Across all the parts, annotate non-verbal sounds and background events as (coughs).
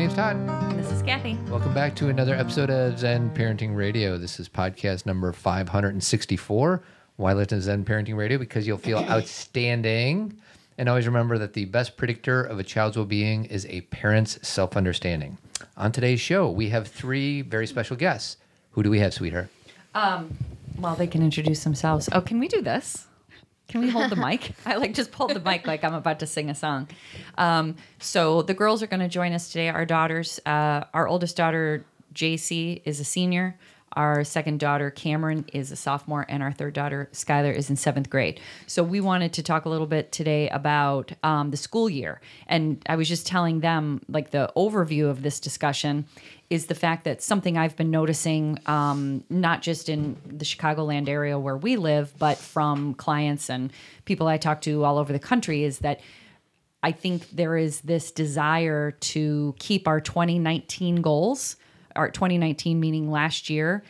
name's Todd. And this is Cathy. Welcome back to another episode of Zen Parenting Radio. This is podcast number 564. Why listen to Zen Parenting Radio? Because you'll feel (laughs) outstanding. And always remember that the best predictor of a child's well being is a parent's self understanding. On today's show, we have three very special guests. Who do we have, sweetheart? Um, well, they can introduce themselves. Oh, can we do this? Can we hold the (laughs) mic? I like just pulled the mic like I'm about to sing a song. Um, so the girls are going to join us today. Our daughters, uh, our oldest daughter JC is a senior. Our second daughter Cameron is a sophomore, and our third daughter Skylar is in seventh grade. So we wanted to talk a little bit today about um, the school year, and I was just telling them like the overview of this discussion is the fact that something I've been noticing, um, not just in the Chicagoland area where we live, but from clients and people I talk to all over the country, is that I think there is this desire to keep our 2019 goals, our 2019 meaning last year,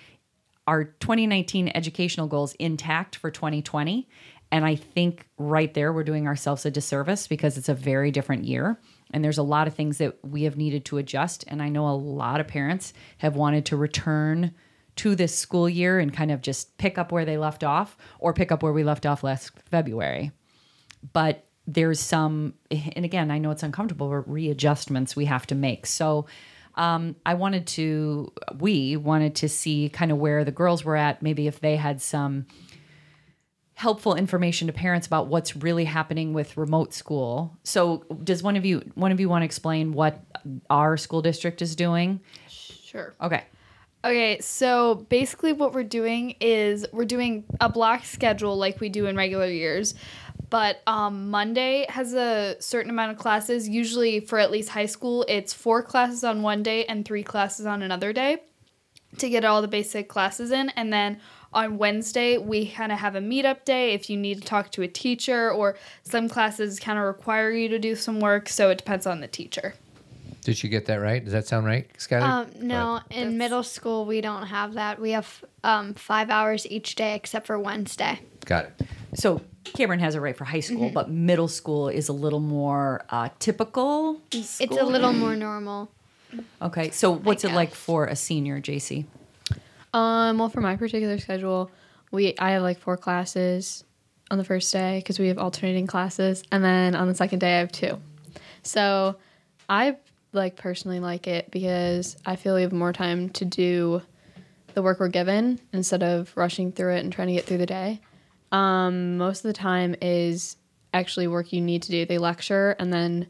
our 2019 educational goals intact for 2020. And I think right there we're doing ourselves a disservice because it's a very different year. And there's a lot of things that we have needed to adjust. And I know a lot of parents have wanted to return to this school year and kind of just pick up where they left off or pick up where we left off last February but there's some and again i know it's uncomfortable but readjustments we have to make so um, i wanted to we wanted to see kind of where the girls were at maybe if they had some helpful information to parents about what's really happening with remote school so does one of you one of you want to explain what our school district is doing Sure. okay Okay, so basically what we're doing is we're doing a block schedule like we do in regular years. But um, Monday has a certain amount of classes. Usually, for at least high school, it's four classes on one day and three classes on another day to get all the basic classes in. And then on Wednesday, we kind of have a meetup day if you need to talk to a teacher, or some classes kind of require you to do some work. So it depends on the teacher. Did you get that right? Does that sound right, Skylar? Um, no, in That's- middle school we don't have that. We have um, five hours each day except for Wednesday. Got it. so cameron has it right for high school but middle school is a little more uh, typical It's a little more normal. okay so what's it like for a senior jc Um, well, for my particular schedule, we I have like four classes on the first day because we have alternating classes, and then on the second day I have two. So I like personally like it because I feel we have more time to do the work we're given instead of rushing through it and trying to get through the day. Um, most of the time is actually work you need to do. They lecture and then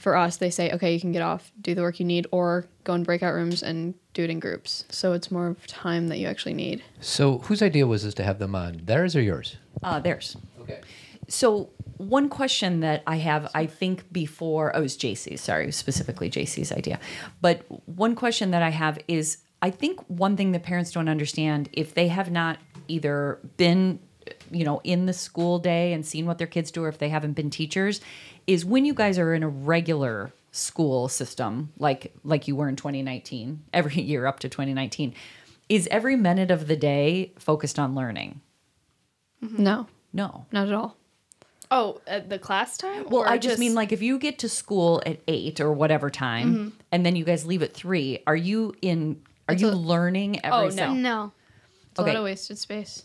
for us they say okay you can get off do the work you need or go in breakout rooms and do it in groups so it's more of time that you actually need So, whose idea was this to have them on? Theirs or yours? uh, theirs Okay. So one question that I have, I think before, oh, it was JC's, sorry, specifically JC's idea. But one question that I have is, I think one thing that parents don't understand, if they have not either been, you know, in the school day and seen what their kids do, or if they haven't been teachers, is when you guys are in a regular school system, like like you were in 2019, (laughs) every year up to 2019, is every minute of the day focused on learning? no No. not at all Oh, at the class time? Well, I just, mean like if you get to school at eight or whatever time, Mm-hmm. and then you guys leave at three, are you in? Are you a- learning every? Oh, no. second? No. it's Okay. a lot of wasted space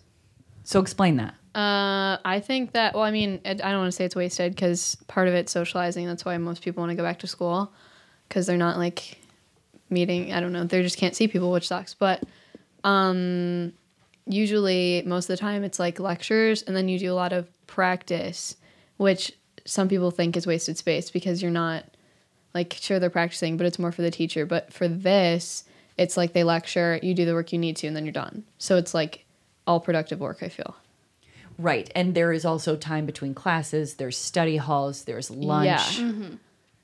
So explain that. uh, i think that well i mean i don't want to say it's wasted because part of it's socializing that's why most people want to go back to school because they're not like meeting i don't know they just can't see people which sucks but um usually most of the time it's like lectures and then you do a lot of practice which some people think is wasted space because you're not like sure they're practicing but it's more for the teacher but for this it's like they lecture you do the work you need to and then you're done so it's like all productive work i feel Right, and there is also time between classes. There's study halls. There's lunch. Yeah.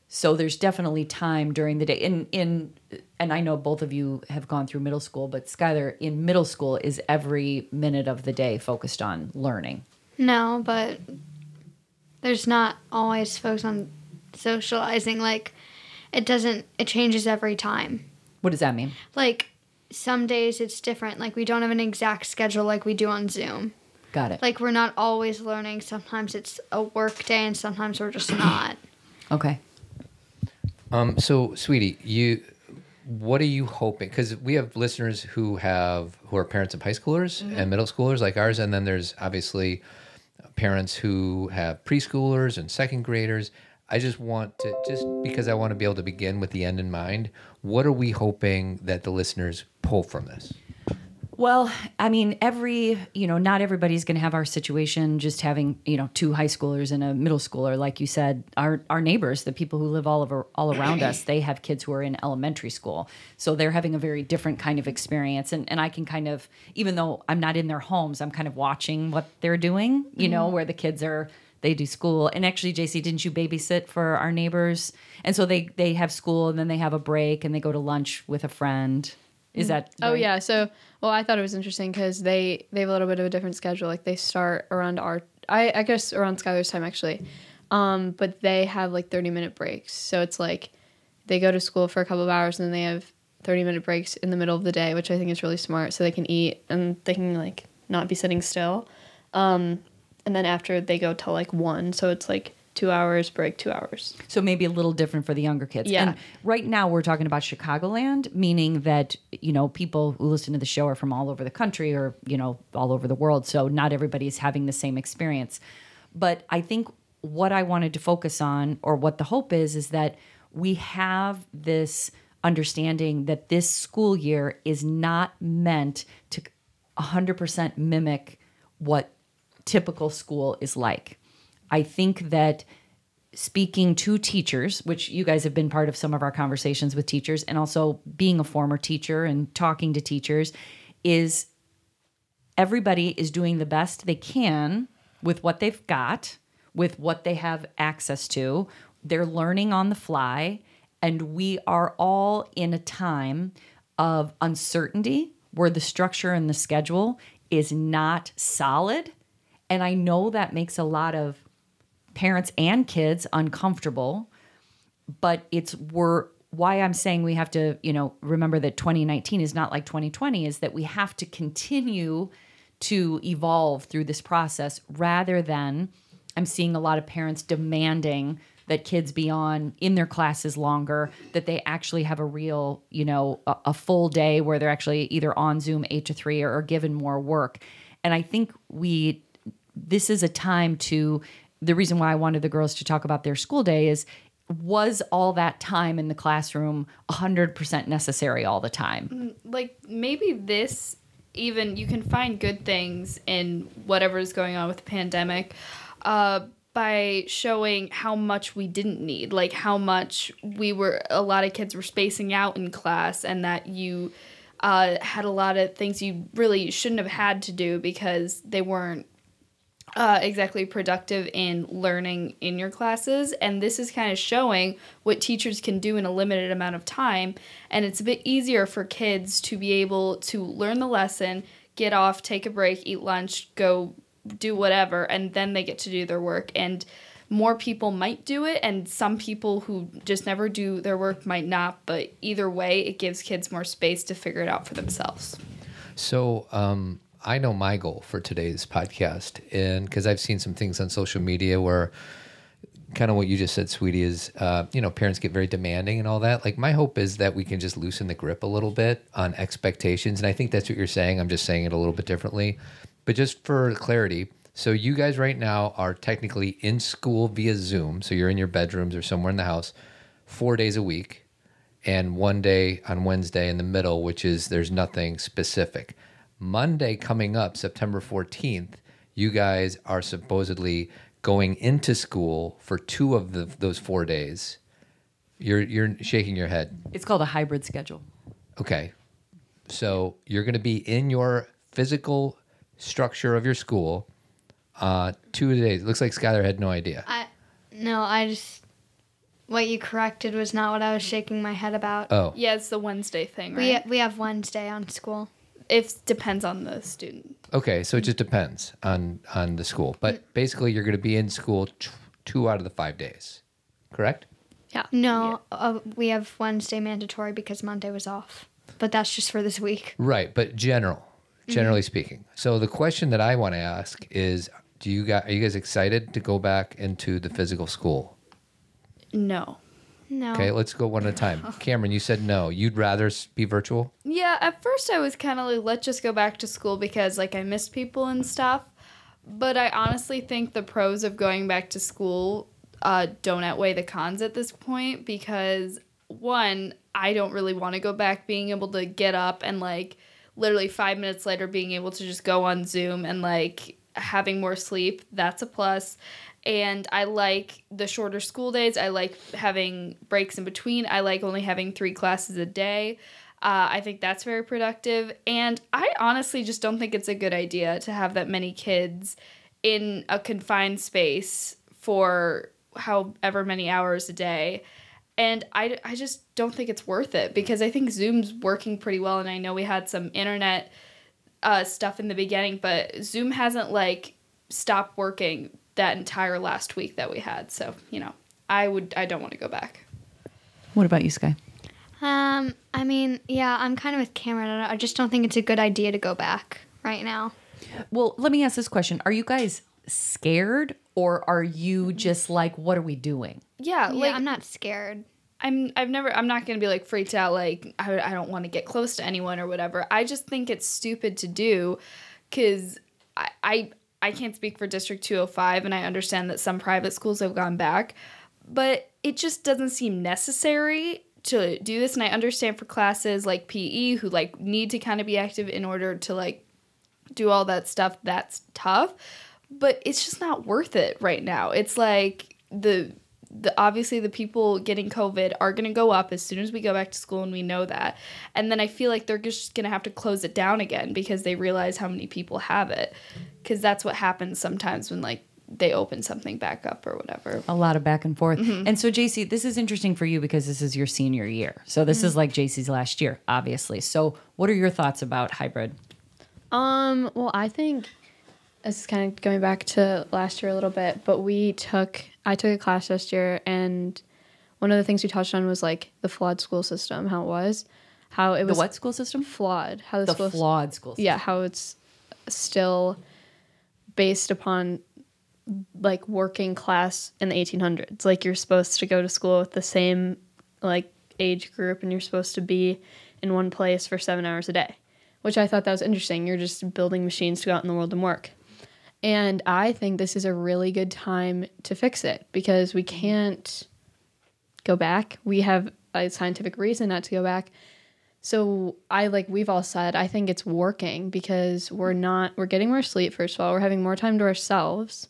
So there's definitely time during the day. In in and I know both of you have gone through middle school, but Skylar in middle school is every minute of the day focused on learning. No, but there's not always focus on socializing. Like, it doesn't, it changes every time. What does that mean? Like, some days it's different. Like, we don't have an exact schedule like we do on Zoom. Got it. Like, we're not always learning. Sometimes it's a work day and sometimes we're just not. (clears throat) okay. Um, so, sweetie, you, what are you hoping? Because we have listeners who have who are parents of high schoolers and middle schoolers like ours, and then there's obviously parents who have preschoolers and second graders. I just want to just because I want to be able to begin with the end in mind. What are we hoping that the listeners pull from this? Well, I mean, every, you know, not everybody's going to have our situation just having, you know, two high schoolers and a middle schooler. Like you said, our, our neighbors, the people who live all over, all around us, they have kids who are in elementary school. So they're having a very different kind of experience. And, and I can kind of, even though I'm not in their homes, I'm kind of watching what they're doing, you know, mm-hmm. where the kids are, they do school. And actually, JC, didn't you babysit for our neighbors? And so they, they have school and then they have a break and they go to lunch with a friend. Is that Oh yeah. So well, I thought it was interesting because they they have a little bit of a different schedule. Like they start around our I I guess around Skylar's time actually, um, but they have like thirty minute breaks. So it's like they go to school for a couple of hours and then they have thirty minute breaks in the middle of the day, which I think is really smart. So they can eat and they can like not be sitting still. Um, and then after they go till like one, so it's like two hours break, two hours. So maybe a little different for the younger kids. Yeah. And right now we're talking about Chicagoland, meaning that, you know, people who listen to the show are from all over the country or, you know, all over the world. So not everybody's having the same experience. But I think what I wanted to focus on, or what the hope is, is that we have this understanding that this school year is not meant to 100% mimic what typical school is like. I think that speaking to teachers, which you guys have been part of some of our conversations with teachers, and also being a former teacher and talking to teachers, is everybody is doing the best they can with what they've got, with what they have access to. They're learning on the fly, and we are all in a time of uncertainty where the structure and the schedule is not solid. And I know that makes a lot of parents and kids uncomfortable but it's we're why i'm saying we have to you know remember that 2019 is not like 2020 is that we have to continue to evolve through this process rather than i'm seeing a lot of parents demanding that kids be on in their classes longer that they actually have a real you know a, a full day where they're actually either on zoom 8 to 3 or, or given more work. And i think we this is a time to the reason why I wanted the girls to talk about their school day is was all that time in the classroom 100% necessary all the time? like maybe this even you can find good things in whatever is going on with the pandemic uh, by showing how much we didn't need like how much we were a lot of kids were spacing out in class and that you uh, had a lot of things you really shouldn't have had to do because they weren't uh, exactly productive in learning in your classes. And this is kind of showing what teachers can do in a limited amount of time. And it's a bit easier for kids to be able to learn the lesson, get off, take a break, eat lunch, go do whatever, and then they get to do their work. And more people might do it, and some people who just never do their work might not. But either way, it gives kids more space to figure it out for themselves. So um, I know my goal for today's podcast, and because I've seen some things on social media where kind of what you just said, sweetie, is uh, you know parents get very demanding and all that. Like my hope is that we can just loosen the grip a little bit on expectations, and I think that's what you're saying. I'm just saying it a little bit differently, but just for clarity. So you guys right now are technically in school via Zoom. So you're in your bedrooms or somewhere in the house, four days a week, and one day on Wednesday in the middle, which is there's nothing specific. Monday coming up, September 14th, you guys are supposedly going into school for two of the, those four days. You're you're shaking your head. It's called a hybrid schedule. Okay. So you're going to be in your physical structure of your school uh, two days. It looks like Skylar had no idea. I no, I just what you corrected was not what I was shaking my head about. Oh, Yeah, it's the Wednesday thing, right? We we have Wednesday on school. It depends on the student. okay. So it just depends on on the school, but basically you're going to be in school t- two out of the five days, correct? Yeah. No, uh, we have Wednesday mandatory because Monday was off. But that's just for this week. Right, but general, generally speaking. So the question that I want to ask is, do you guys are you guys excited to go back into the physical school? No. No. Okay, let's go one at a time. (laughs) Cameron, you said no. You'd rather be virtual? Yeah, at first I was kind of like, let's just go back to school because like I missed people and stuff. But I honestly think the pros of going back to school uh, don't outweigh the cons at this point because one, I don't really want to go back being able to get up and like literally five minutes later being able to just go on Zoom and like having more sleep. That's a plus. And I like the shorter school days. I like having breaks in between. I like only having three classes a day. Uh, I think that's very productive. And I honestly just don't think it's a good idea to have that many kids in a confined space for however many hours a day. And I, I just don't think it's worth it because I think Zoom's working pretty well. And I know we had some internet uh, stuff in the beginning, but Zoom hasn't like stopped working that entire last week that we had. So, you know, I would, I don't want to go back. What about you, Sky? Um, I mean, yeah, I'm kind of with Cameron. I just don't think it's a good idea to go back right now. Well, let me ask this question: Are you guys scared, or are you just like, what are we doing? Yeah, Yeah, like I'm not scared. I'm I've never I'm not gonna be like freaked out like I, I don't want to get close to anyone or whatever. I just think it's stupid to do because I, I I can't speak for District 205 and I understand that some private schools have gone back, but it just doesn't seem necessary to do this. And I understand for classes like PE who like need to kind of be active in order to like do all that stuff that's tough. But it's just not worth it right now. It's like the the obviously the people getting covid are going to go up as soon as we go back to school and we know that and then i feel like they're just going to have to close it down again because they realize how many people have it because that's what happens sometimes when like they open something back up or whatever A lot of back and forth. And so, JC, this is interesting for you because this is your senior year. So this is like JC's last year, obviously. So, what are your thoughts about hybrid? Um, well, I think this is kind of going back to last year a little bit, but we took I took a class last year and one of the things we touched on was like the flawed school system, how it was, how it The was what school system? flawed, how the, The school flawed school system. yeah, how it's still based upon like working class in the 1800s. Like you're supposed to go to school with the same like age group and you're supposed to be in one place for 7 hours a day, which I thought that was interesting. You're just building machines to go out in the world and work. And I think this is a really good time to fix it because we can't go back. We have a scientific reason not to go back. So I like we've all said I think it's working because we're not we're getting more sleep first of all we're having more time to ourselves.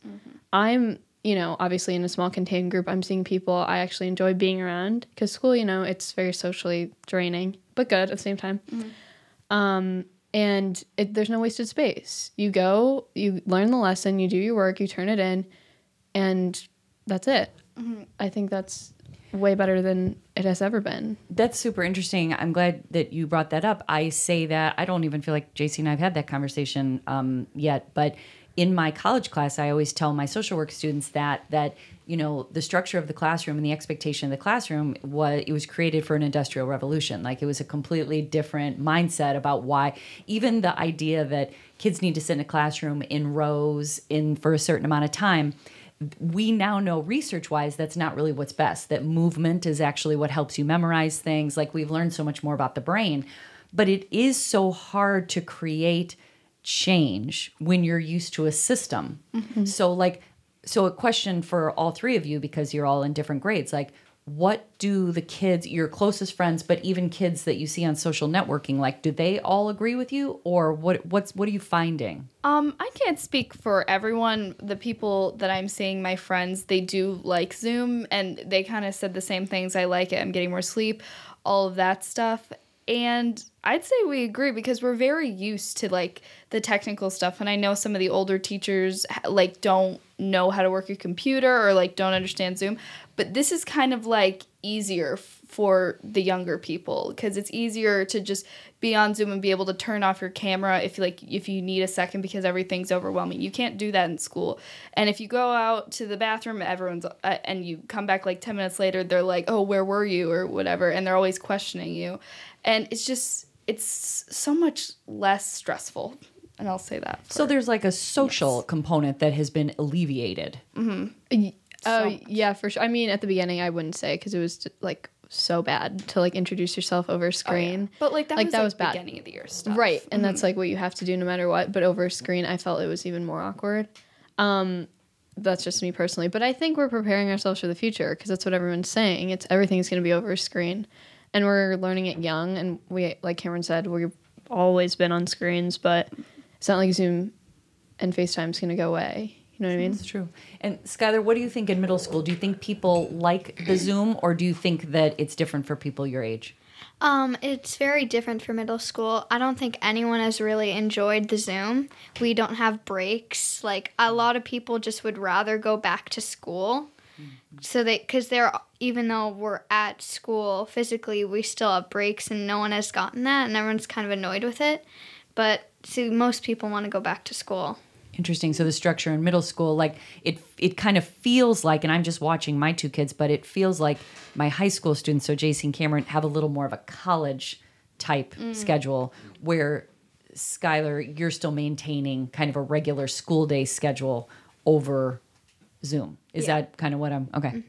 I'm you know obviously in a small contained group I'm seeing people I actually enjoy being around because school you know it's very socially draining but good at the same time. Um, and it, there's no wasted space. You go, you learn the lesson, you do your work, you turn it in, and that's it. I think that's way better than it has ever been. That's super interesting. I'm glad that you brought that up. I say that I don't even feel like JC and I've had that conversation um, yet, but in my college class, I always tell my social work students that that you know the structure of the classroom and the expectation of the classroom was it was created for an industrial revolution. Like it was a completely different mindset about why even the idea that kids need to sit in a classroom in rows in for a certain amount of time we now know research wise that's not really what's best that movement is actually what helps you memorize things. Like we've learned so much more about the brain. But it is so hard to create change when you're used to a system. Mm-hmm. So like so a question for all three of you because you're all in different grades like what do the kids your closest friends but even kids that you see on social networking like do they all agree with you or what what's what are you finding Um, I can't speak for everyone. The people that I'm seeing, my friends, they do like Zoom and they kind of said the same things. I like it. I'm getting more sleep, all of that stuff. And I'd say we agree because we're very used to like the technical stuff. And I know some of the older teachers like don't know how to work a computer or like don't understand Zoom. But this is kind of like easier for the younger people because it's easier to just be on Zoom and be able to turn off your camera if like if you need a second because everything's overwhelming. You can't do that in school. And if you go out to the bathroom, everyone's uh, and you come back like 10 minutes later, they're like, "Oh, where were you?" or whatever, and they're always questioning you. And it's just it's so much less stressful. And I'll say that. so there's like a social component that has been alleviated Oh So- yeah, for sure. I mean, at the beginning, I wouldn't say because it was like so bad to like introduce yourself over screen. But like that Like, was that like was bad. beginning of the year stuff. Right, and that's like what you have to do no matter what. But over screen, I felt it was even more awkward. Um, that's just me personally, but I think we're preparing ourselves for the future because that's what everyone's saying. It's everything's going to be over screen, and we're learning it young. And we, like Cameron said, we've always been on screens, but it's not like Zoom and FaceTime's going to go away. You know what I mean? It's true. And Skylar, what do you think in middle school? Do you think people like the Zoom or do you think that it's different for people your age? Um, it's very different for middle school. I don't think anyone has really enjoyed the Zoom. We don't have breaks. Like a lot of people just would rather go back to school. Mm-hmm. So they, because they're even though we're at school physically, we still have breaks, and no one has gotten that, and everyone's kind of annoyed with it. But see, most people want to go back to school. Interesting. So the structure in middle school, like it, it kind of feels like, and I'm just watching my two kids, but it feels like my high school students, so JC and Cameron, have a little more of a college type mm. schedule, where Skylar, you're still maintaining kind of a regular school day schedule over Zoom. Is that kind of what I'm okay?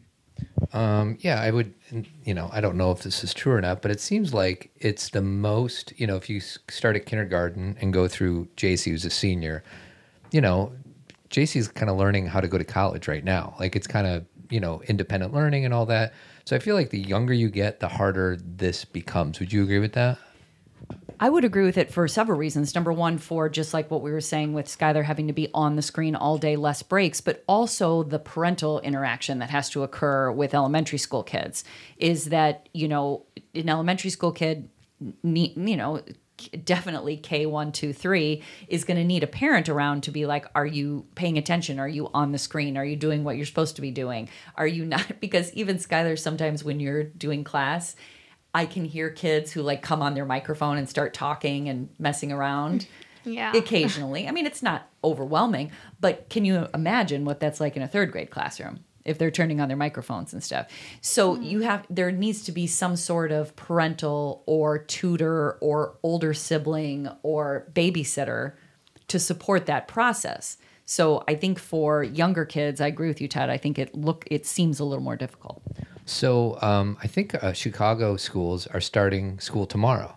Um, yeah, I would, you know, I don't know if this is true or not, but it seems like it's the most, you know, if you start at kindergarten and go through JC, who's a senior, you know, JC's kind of learning how to go to college right now. Like it's kind of, you know, independent learning and all that. So I feel like the younger you get, the harder this becomes. Would you agree with that? I would agree with it for several reasons. Number one, for just like what we were saying with Skylar having to be on the screen all day, less breaks, but also the parental interaction that has to occur with elementary school kids. Is that, you know, an elementary school kid, you know, definitely K1, 2, 3 is going to need a parent around to be like, are you paying attention? Are you on the screen? Are you doing what you're supposed to be doing? Are you not? (laughs) Because even Skylar, sometimes when you're doing class, I can hear kids who like come on their microphone and start talking and messing around. (laughs) Yeah. Occasionally. I mean, it's not overwhelming, but can you imagine what that's like in a third grade classroom if they're turning on their microphones and stuff? So mm-hmm. you have there needs to be some sort of parental or tutor or older sibling or babysitter to support that process. So I think for younger kids, I agree with you, Todd. I think it look it seems a little more difficult. So um, I think uh, Chicago schools are starting school tomorrow.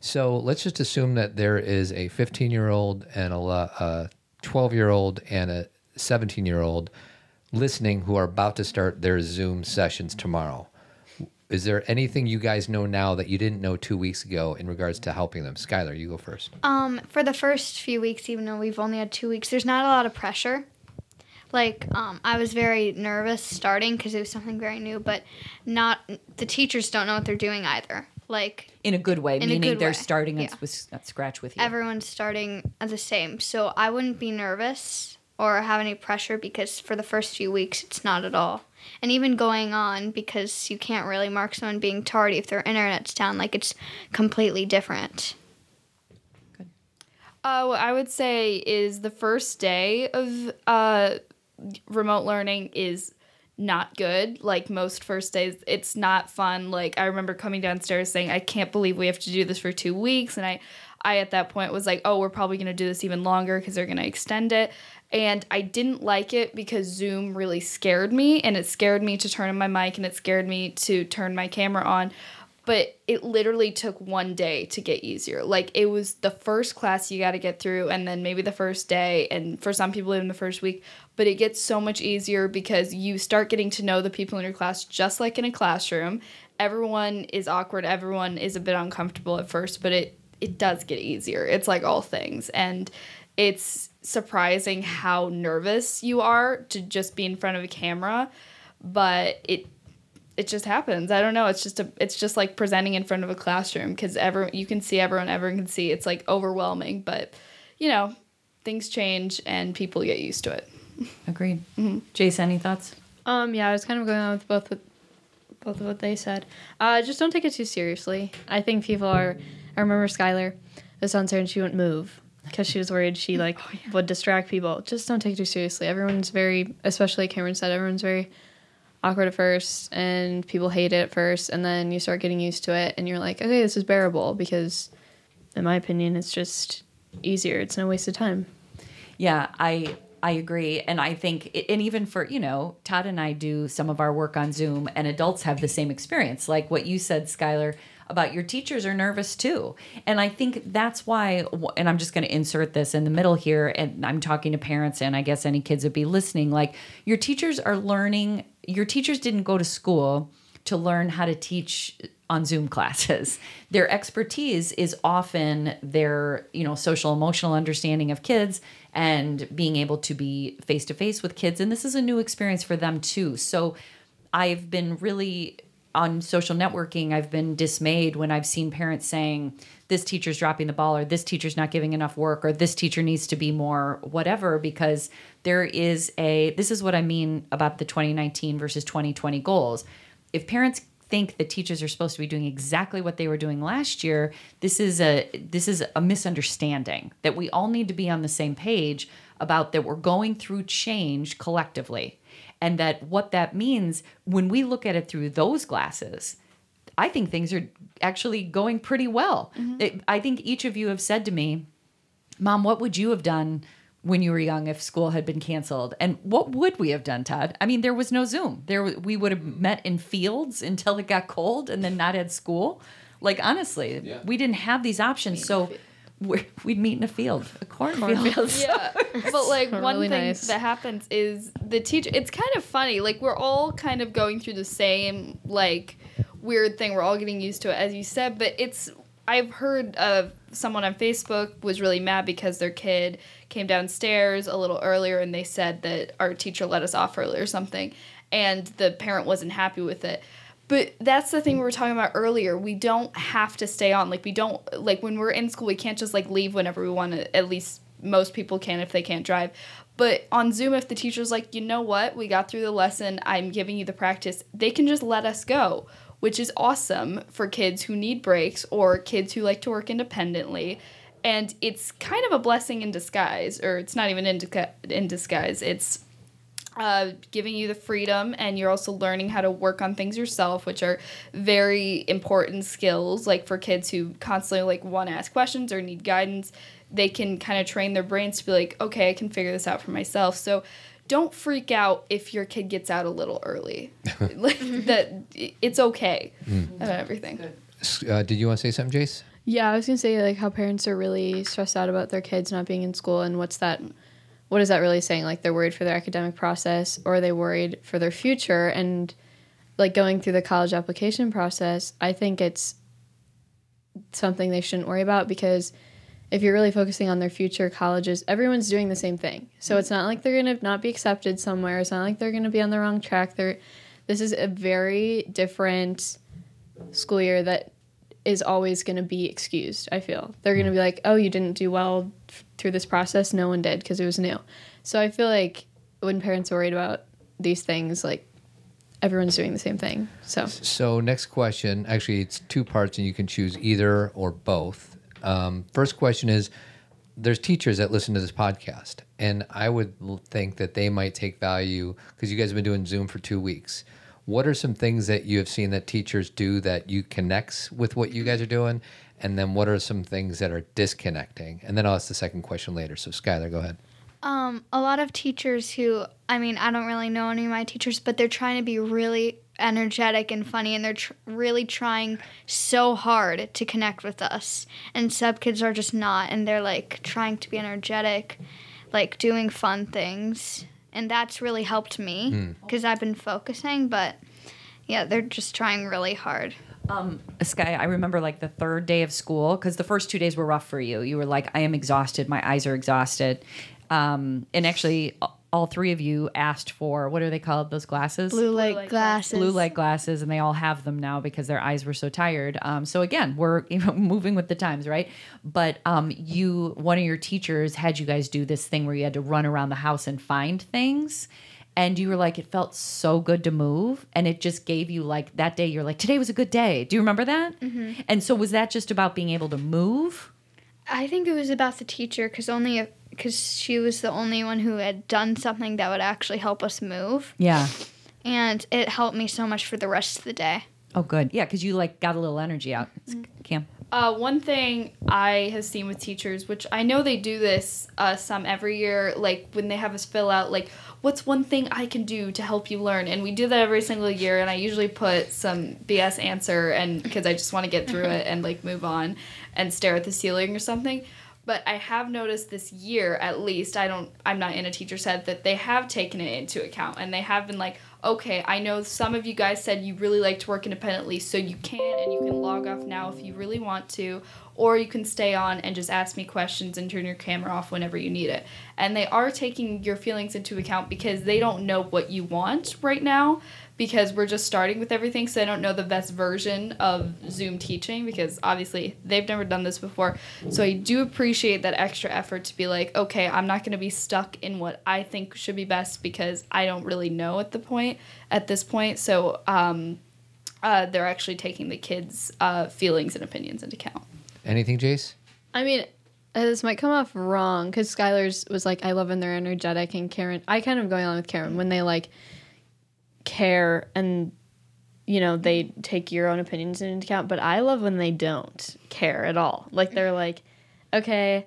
So let's just assume that there is a 15 year old and a 12 year old and a 17 year old listening who are about to start their Zoom sessions tomorrow. Is there anything you guys know now that you didn't know two weeks ago in regards to helping them? Skylar, you go first. Um, for the first few weeks, even though we've only had two weeks, there's not a lot of pressure. Like, um, I was very nervous starting because it was something very new, but not the teachers don't know what they're doing either. Like, In a good way, meaning good they're way, starting yeah. at, with, at scratch with you. everyone's starting at the same. So I wouldn't be nervous or have any pressure because for the first few weeks, it's not at all. And even going on because you can't really mark someone being tardy if their internet's down. Like, it's completely different. Uh, what I would say is the first day of uh, remote learning is not good. Like most first days, it's not fun. Like I remember coming downstairs saying, "I can't believe we have to do this for two weeks," and I, I at that point was like, "Oh, we're probably gonna do this even longer because they're gonna extend it." And I didn't like it because Zoom really scared me, and it scared me to turn on my mic, and it scared me to turn my camera on but it literally took one day to get easier. Like it was the first class you got to get through, and then maybe the first day, and for some people, even the first week. But it gets so much easier because you start getting to know the people in your class just like in a classroom. Everyone is awkward, everyone is a bit uncomfortable at first, but it it does get easier. It's like all things, and it's surprising how nervous you are to just be in front of a camera, but it it just happens. I don't know. It's just a it's just like presenting in front of a classroom because ever you can see everyone, everyone can see. It's like overwhelming, but you know, things change and people get used to it. Agreed. Mm-hmm. JC, any thoughts? Um, yeah, I was kind of going on with both with both of what they said. Uh, just don't take it too seriously. I think people are. I remember Skylar was on there and she wouldn't move because she was worried she like (laughs) would distract people. Just don't take it too seriously. Everyone's very, especially Cameron said, everyone's very awkward at first and people hate it at first and then you start getting used to it and you're like okay this is bearable because in my opinion it's just easier it's no waste of time Yeah, I I agree. And I think, and even for, you know, Todd and I do some of our work on Zoom, and adults have the same experience. Like what you said, Skylar, about your teachers are nervous too. And I think that's why, and I'm just going to insert this in the middle here, and I'm talking to parents, and I guess any kids would be listening. Like your teachers are learning, your teachers didn't go to school to learn how to teach on Zoom (laughs) classes. Their expertise is often their, you know, social emotional understanding of kids and being able to be face to face with kids and this is a new experience for them too. So I've been really on social networking, I've been dismayed when I've seen parents saying this teacher's dropping the ball or this teacher's not giving enough work or this teacher needs to be more whatever because there is a this is what I mean about the 2019 versus 2020 goals. If parents think the teachers are supposed to be doing exactly what they were doing last year this is a this is a misunderstanding that we all need to be on the same page about that we're going through change collectively and that what that means when we look at it through those glasses i think things are actually going pretty well. Mm-hmm. It, i think each of you have said to me mom what would you have done when you were young if school had been canceled? And what would we have done todd? I mean there was no zoom. There we would have met in fields until it got cold and then not had school. Like honestly Yeah. we didn't have these options. So we're, we'd meet in a field a cornfield (laughs) Yeah, but like one Really thing nice. that happens is the teacher. It's kind of funny. Like we're all kind of going through the same like weird thing. We're all getting used to it, as you said. But it's I've heard of someone on Facebook was really mad because their kid came downstairs a little earlier and they said that our teacher let us off early or something, and the parent wasn't happy with it. But that's the thing we were talking about earlier. We don't have to stay on. Like we don't like when we're in school, we can't just like leave whenever we want to. At least most people can if they can't drive. But on Zoom, if the teacher's like, you know what, we got through the lesson, I'm giving you the practice, they can just let us go, which is awesome for kids who need breaks or kids who like to work independently. And it's kind of a blessing in disguise, or it's not even in, disgu- in disguise. It's uh, giving you the freedom and you're also learning how to work on things yourself which are very important skills like for kids who constantly like want to ask questions or need guidance they can kind of train their brains to be like okay i can figure this out for myself. So don't freak out if your kid gets out a little early. (laughs) Like that it's okay. About everything. Uh, did you want to say something, Jace? Yeah, I was gonna say like how parents are really stressed out about their kids not being in school, and what's that? What is that really saying? Like they're worried for their academic process, or are they worried for their future? And like going through the college application process, I think it's something they shouldn't worry about because if you're really focusing on their future colleges, everyone's doing the same thing. So it's not like they're gonna not be accepted somewhere. It's not like they're gonna be on the wrong track. They're this is a very different school year that is always going to be excused. I feel they're going to be like, "Oh, you didn't do well through this process. No one did because it was new." So I feel like when parents are worried about these things, like everyone's doing the same thing. So So next question, actually, it's two parts, and you can choose either or both. Um, first question is: There's teachers that listen to this podcast, and I would think that they might take value because you guys have been doing Zoom for two weeks. What are some things that you have seen that teachers do that you connects with what you guys are doing, and then what are some things that are disconnecting? And then I'll ask the second question later. So Skylar, go ahead. Um, a lot of teachers who, I mean, I don't really know any of my teachers, but they're trying to be really energetic and funny, and they're tr- really trying so hard to connect with us. And sub kids are just not, and they're like trying to be energetic, like doing fun things, and that's really helped me because I've been focusing. But yeah, they're just trying really hard. Um, Sky, I remember like the third day of school because the first two days were rough for you. You were like, I am exhausted. My eyes are exhausted. Um, and actually, all three of you asked for what are they called? Those glasses? Blue light light glasses. blue light glasses and they all have them now because their eyes were so tired um, so again we're (laughs) you know, moving with the times right but um, you one of your teachers had you guys do this thing where you had to run around the house and find things and you were like it felt so good to move and it just gave you like that day you're like today was a good day. Do you remember that? Mm-hmm. and so was that just about being able to move? I think it was about the teacher because only because she was the only one who had done something that would actually help us move, yeah. And it helped me so much for the rest of the day. oh good. Yeah because you like got a little energy out. It's- cam Uh, one thing I have seen with teachers, which I know they do this uh, some every year, like when they have us fill out, like, what's one thing I can do to help you learn? And we do that every single year. And I usually put some BS answer, and because I just want to get through it and like move on and stare at the ceiling or something. But I have noticed this year, at least, I don't, I'm not in a teacher's head, that they have taken it into account and they have been like, okay, I know some of you guys said you really like to work independently, so you can and you can log off now if you really want to, or you can stay on and just ask me questions and turn your camera off whenever you need it. And they are taking your feelings into account because they don't know what you want right now because we're just starting with everything, so they don't know the best version of Zoom teaching because obviously they've never done this before. So I do appreciate that extra effort to be like, okay, I'm not going to be stuck in what I think should be best because I don't really know at the point at this point. So um, uh, they're actually taking the kids' uh, feelings and opinions into account. Anything, Jace? I mean, uh, this might come off wrong because Skylar's was like, I love when they're energetic, and Karen, I kind of going along with Karen when they like care and you know they take your own opinions into account. But I love when they don't care at all. Like they're like, okay,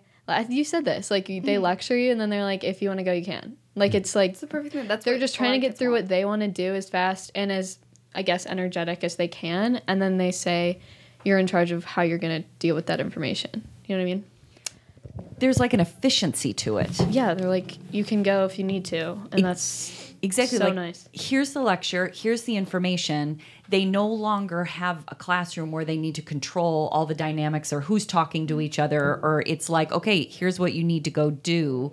you said this. Like they mm-hmm. lecture you, and then they're like, if you want to go, you can. Like it's like It's the perfect thing. That's they're just trying to get through want. what they want to do as fast and as I guess energetic as they can, and then they say you're in charge of how you're going to deal with that information. You know what I mean? There's like an efficiency to it. Yeah, they're like you can go if you need to, and that's Exactly. so like, nice. Here's the lecture. Here's the information. They no longer have a classroom where they need to control all the dynamics or who's talking to each other. Or it's like, okay, here's what you need to go do.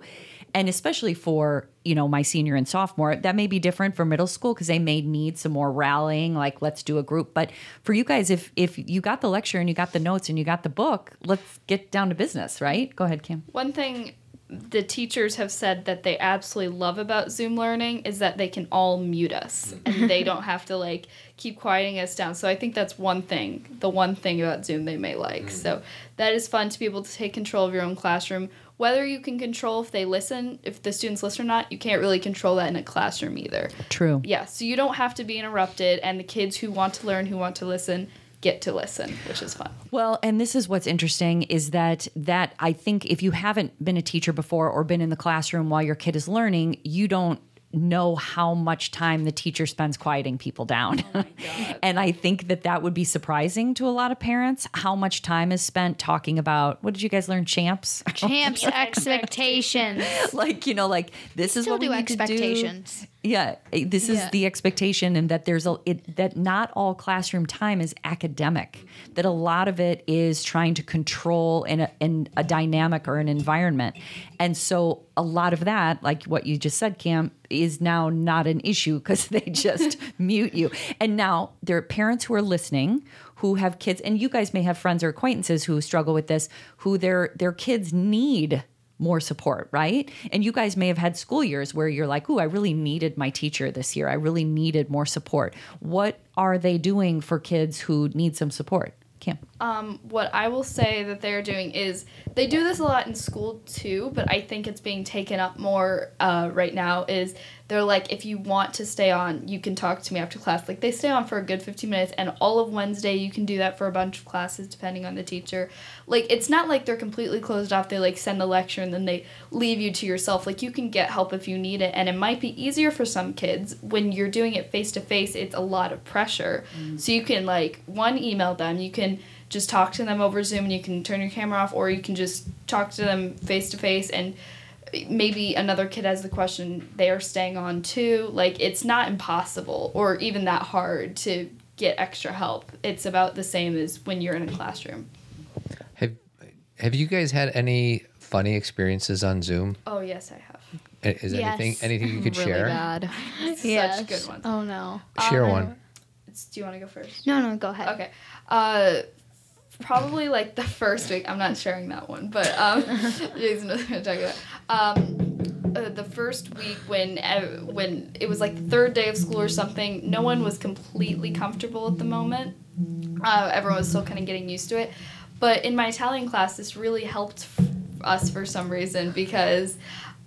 And especially for you know my senior and sophomore, that may be different for middle school because they may need some more rallying. Like let's do a group. But for you guys, if if you got the lecture and you got the notes and you got the book, let's get down to business. Right? Go ahead, Kim. One thing the teachers have said that they absolutely love about Zoom learning is that they can all mute us mm-hmm. and they don't have to like keep quieting us down. So I think that's one thing, the one thing about Zoom they may like. Mm-hmm. So that is fun to be able to take control of your own classroom. Whether you can control if they listen, if the students listen or not, you can't really control that in a classroom either. True. Yeah, so you don't have to be interrupted and the kids who want to learn, who want to listen, get to listen, which is fun. Well, and this is what's interesting is that that I think if you haven't been a teacher before or been in the classroom while your kid is learning, you don't know how much time the teacher spends quieting people down. Oh (laughs) and I think that that would be surprising to a lot of parents how much time is spent talking about what did you guys learn champs? (laughs) Champs expectations. (laughs) like, you know, like this is Still what we do need to do. Yeah, eh, this is Yeah. the expectation, and that there's a it, that not all classroom time is academic. That a lot of it is trying to control in a, in a dynamic or an environment, and so a lot of that, like what you just said, Cam, is now not an issue because (laughs) they just (laughs) mute you. And now there are parents who are listening who have kids, and you guys may have friends or acquaintances who struggle with this, who their their kids need more support, right? And you guys may have had school years where you're like, "Ooh, I really needed my teacher this year. I really needed more support." What are they doing for kids who need some support? Kim. Um, what I will say that they're doing is they do this a lot in school too, but I think it's being taken up more uh, right now. Is they're like, if you want to stay on, you can talk to me after class. Like they stay on for a good 15 minutes, and all of Wednesday you can do that for a bunch of classes depending on the teacher. Like it's not like they're completely closed off. They like send a lecture and then they leave you to yourself. Like you can get help if you need it, and it might be easier for some kids when you're doing it face to face. It's a lot of pressure, mm. so you can like one email them, you can just talk to them over Zoom and you can turn your camera off, or you can just talk to them face to face and maybe another kid has the question they are staying on too. Like it's not impossible or even that hard to get extra help. It's about the same as when you're in a classroom. Have Have you guys had any funny experiences on Zoom? Oh yes, I have. Is Yes. anything anything you could really share? bad. (laughs) Such good ones. Oh no. Share Um, one. Do you want to go first? No, no, go ahead. Okay. Uh, probably like the first week. I'm not sharing that one, but um, (laughs) Jason gonna talk about. Um, uh, the first week when uh, when it was like the third day of school or something, no one was completely comfortable at the moment. Uh, everyone was still kind of getting used to it. But in my Italian class, this really helped f- us for some reason because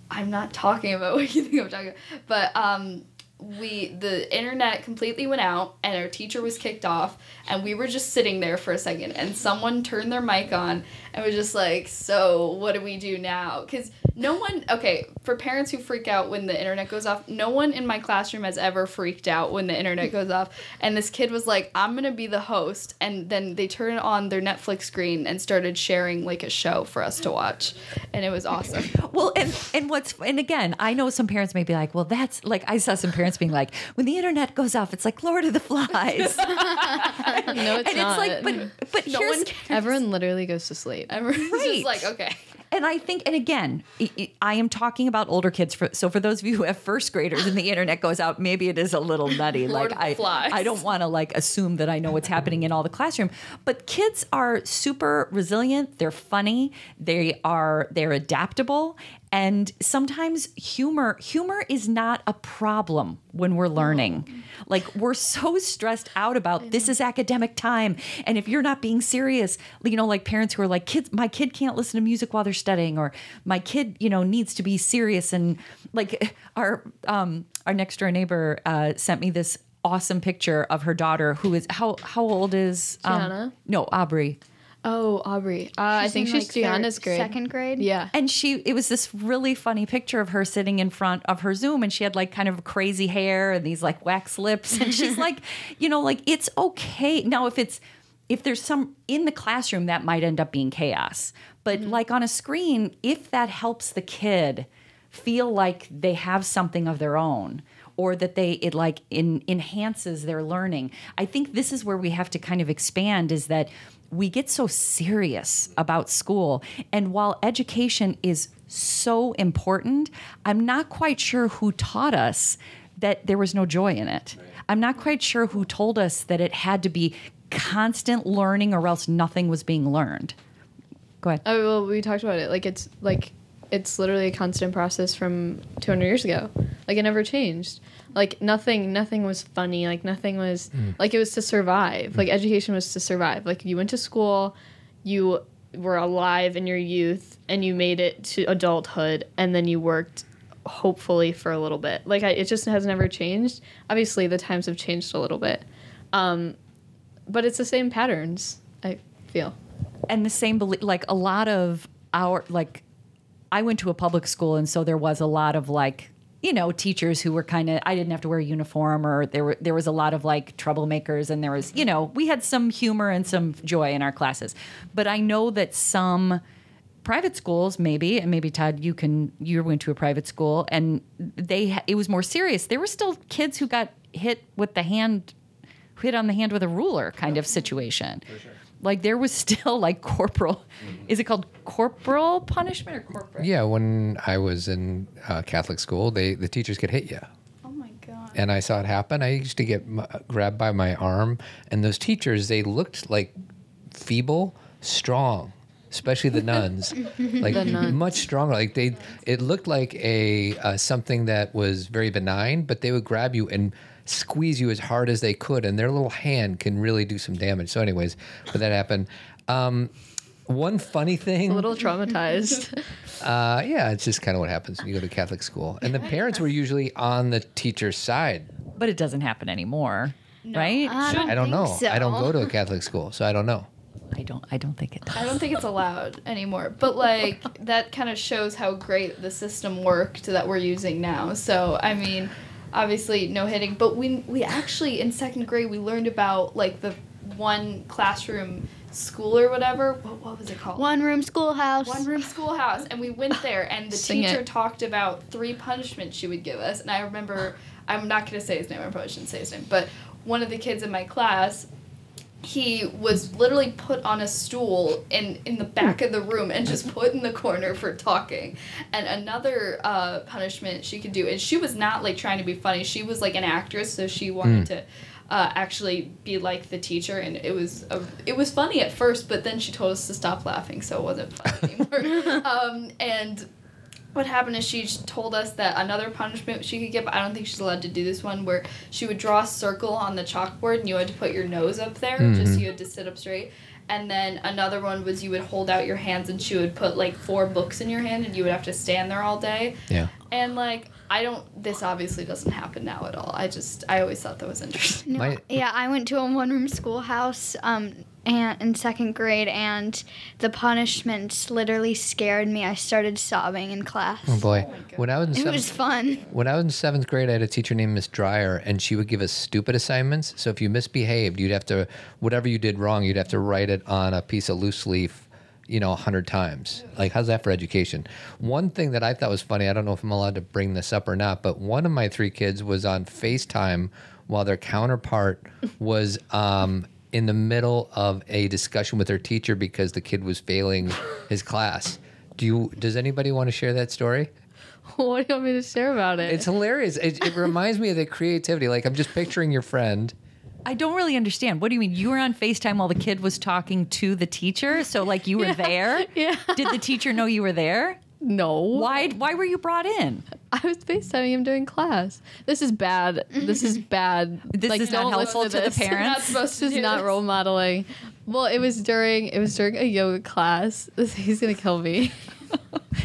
I'm not talking about what you think I'm talking about. But um, we the internet completely went out and our teacher was kicked off and we were just sitting there for a second and someone turned their mic on and was just like so what do we do now because no one okay for parents who freak out when the internet goes off no one in my classroom has ever freaked out when the internet goes off and this kid was like i'm gonna be the host and then they turned on their netflix screen and started sharing like a show for us to watch and it was awesome Well, and and what's and again, I know some parents may be like, well, that's like I saw some parents being like, when the internet goes off, it's like Lord of the Flies, and (laughs) No, it's it's not. like, but but no here's one cares. Everyone literally goes to sleep. Everyone's Right. just like okay and I think, and again, I- am talking about older kids. For, so for those of you who have first graders and the internet goes out, maybe it is a little nutty. (laughs) Like I, Flies. I don't want to like assume that I know what's happening in all the classroom. But kids are super resilient. They're funny. They are they're adaptable. And sometimes humor humor is not a problem when we're learning. Like we're so stressed out about this is academic time and if you're not being serious, you know like parents who are like kids my kid can't listen to music while they're studying or my kid, you know, needs to be serious and like (laughs) our um our next door neighbor uh sent me this awesome picture of her daughter who is how how old is um, Gianna? no Aubrey Oh, Aubrey. Uh, I think she's like, Gianna's third- grade. Second grade. Yeah. and she it was this really funny picture of her sitting in front of her zoom and she had like kind of crazy hair and these like wax lips and she's (laughs) like you know like it's okay now if it's if there's some in the classroom that might end up being chaos but like on a screen if that helps the kid feel like they have something of their own or that they it like in, enhances their learning i think this is where we have to kind of expand is that we get so serious about school and while education is so important i'm not quite sure who taught us that there was no joy in it i'm not quite sure who told us that it had to be constant learning or else nothing was being learned go ahead Oh well, we talked about it. Like it's like it's literally a constant process from 200 years ago. Like it never changed. Like nothing, nothing was funny. Like nothing was like it was to survive. Like education was to survive. Like you went to school, you were alive in your youth, and you made it to adulthood, and then you worked hopefully for a little bit. Like I, it just has never changed. Obviously, the times have changed a little bit, um, but it's the same patterns. I feel. and the same belief like a lot of our like i went to a public school and so there was a lot of like you know teachers who were kind of i didn't have to wear a uniform or there were there was a lot of like troublemakers and there was you know we had some humor and some joy in our classes. But i know that some private schools maybe and maybe todd you can you went to a private school and they it was more serious. There were still kids who got hit with the hand hit on the hand with a ruler kind of situation like there was still like corporal is it called corporal punishment or corporate Yeah, when I was in uh, Catholic school, they the teachers could hit you, oh my god and I saw it happen. I used to get m- grabbed by my arm, and those teachers they looked like feeble, strong, especially the nuns, (laughs) like nuns. much stronger. Like they, it looked like a uh, something that was very benign, but they would grab you and squeeze you as hard as they could, and their little hand can really do some damage. So, anyways, but that happened. Um, one funny thing. A little traumatized. (laughs) Uh, yeah, it's just kind of what happens when you go to Catholic school. And the parents were usually on the teacher's side. but it doesn't happen anymore right I don't, I don't know. So. I don't go to a Catholic school, so I don't know. i don't i don't think it does I don't think it's allowed anymore. But like that kind of shows how great the system worked that we're using now. So I mean, obviously no hitting, but we we actually in second grade we learned about like the one classroom school or whatever. What, what was it called? One room schoolhouse. One room schoolhouse, and we went (laughs) there, and the Sing teacher it. talked about three punishments she would give us. And I remember, I'm not going to say his name, I probably shouldn't say his name, but one of the kids in my class, he was literally put on a stool in, in the back of the room and just (laughs) put in the corner for talking. And another uh, punishment she could do, and she was not like trying to be funny, she was like an actress, so she wanted to. Uh, actually be like the teacher and it was a, it was funny at first but then she told us to stop laughing so it wasn't funny (laughs) anymore um, and what happened is she told us that another punishment she could give i don't think she's allowed to do this one where she would draw a circle on the chalkboard and you had to put your nose up there just you had to sit up straight and then another one was you would hold out your hands and she would put like four books in your hand and you would have to stand there all day Yeah. and like I don't. This obviously doesn't happen now at all. I just I always thought that was interesting. No, My- yeah, I went to a one room schoolhouse um, and in second grade, and the punishments literally scared me. I started sobbing in class. Oh boy, my God. when I was in It was fun. when I was in seventh grade, I had a teacher named Miss Dryer, and she would give us stupid assignments. So if you misbehaved, you'd have to whatever you did wrong, you'd have to write it on a piece of loose leaf, you know, a hundred times. Like, how's that for education? One thing that I thought was funny, I don't know if I'm allowed to bring this up or not, but one of my three kids was on FaceTime while their counterpart (laughs) was um, in the middle of a discussion with their teacher because the kid was failing his class. Do you? Does anybody want to share that story? (laughs) what do you want me to share about it? It's hilarious. It, it reminds me of the creativity. Like I'm just picturing your friend. I don't really understand. What do you mean? You were on FaceTime while the kid was talking to the teacher? So, like, you were (laughs) there? yeah. Did the teacher know you were there? no. Why, why were you brought in? (laughs) I was FaceTiming him during class. This is bad. This is (laughs) bad. This is not don't helpful listen to the (laughs) parents. Not supposed to This is not this. role modeling. Well, it was during it was during a yoga class. He's gonna kill me.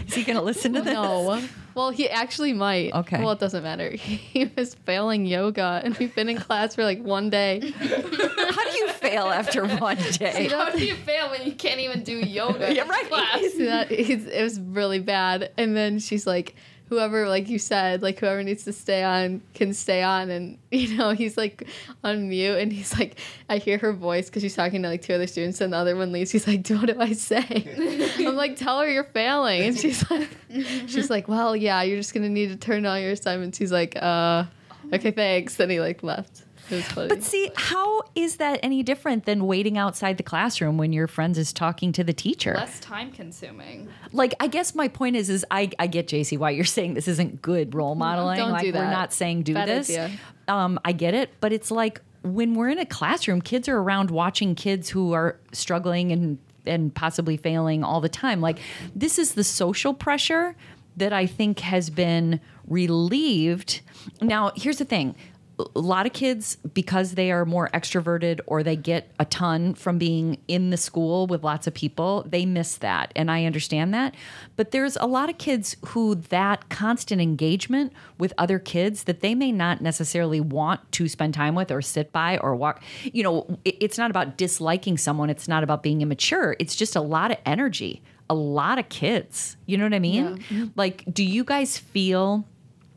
Is he going to listen to this? No. Well, he actually might. Okay. Well, it doesn't matter. He was failing yoga, and we've been in class for like one day. How do you fail after one day? How do you fail when you can't even do yoga? Yeah, in right. Class? So that it was really bad. And then she's like, whoever, like you said, like whoever needs to stay on can stay on. And (laughs) you know, he's like on mute, and he's like, I hear her voice because she's talking to like two other students, and the other one leaves. He's like, what do I say? (laughs) I'm like, tell her you're failing, and she's like, (laughs) she's like, well, yeah, you're just gonna need to turn all your assignments. He's like, uh, okay, thanks. Then he like left. It was funny. But see, how is that any different than waiting outside the classroom when your friends is talking to the teacher? Less time consuming. like I guess my point is is I, I get JC why you're saying this isn't good role modeling. Don't like do we're not saying do Bad this. idea. Um, I get it, but it's like when we're in a classroom, kids are around watching kids who are struggling and and possibly failing all the time. Like this is the social pressure that I think has been relieved. Now, here's the thing. A lot of kids, because they are more extroverted or they get a ton from being in the school with lots of people, they miss that. And I understand that. But there's a lot of kids who that constant engagement with other kids that they may not necessarily want to spend time with or sit by or walk. You know, it- it's not about disliking someone, it's not about being immature. It's just a lot of energy, a lot of kids. You know what I mean? Mm-hmm. Like, do you guys feel?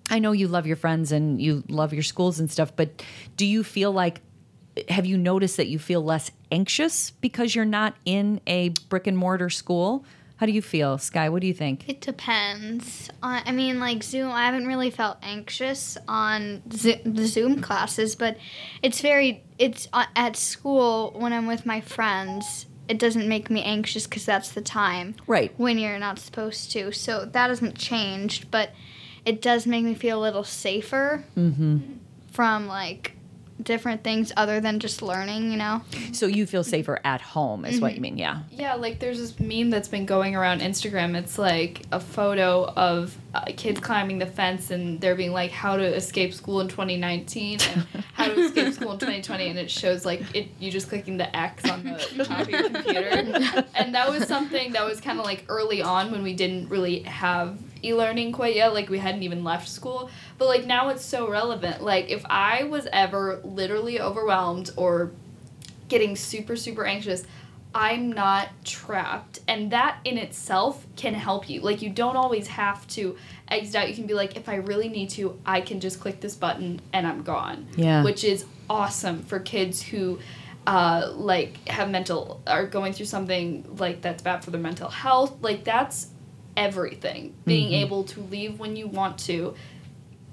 I know you love your friends and you love your schools and stuff, but do you feel like have you noticed that you feel less anxious because you're not in a brick and mortar school? How do you feel, Sky? What do you think? It depends. Uh, I mean, like Zoom, I haven't really felt anxious on Zo- the Zoom classes, but it's very, it's uh, at school when I'm with my friends, it doesn't make me anxious because that's the time Right. when you're not supposed to. So that hasn't changed, but it does make me feel a little safer from like different things other than just learning, you know? So you feel safer at home is what you mean, yeah. Yeah, like there's this meme that's been going around Instagram. It's like a photo of uh, kids climbing the fence and they're being like, "How to escape school in 2019 and how to escape school in (laughs) 2020," and it shows like it you just clicking the X on the (laughs) top of your computer. And that was something that was kind of like early on when we didn't really have e-learning quite yet. Like we hadn't even left school, but like now it's so relevant. Like if I was ever literally overwhelmed or getting super super anxious i'm not trapped and that in itself can help you like you don't always have to exit out you can be like if i really need to i can just click this button and i'm gone Yeah. which is awesome for kids who uh, like have mental are going through something like that's bad for their mental health like that's everything being able to leave when you want to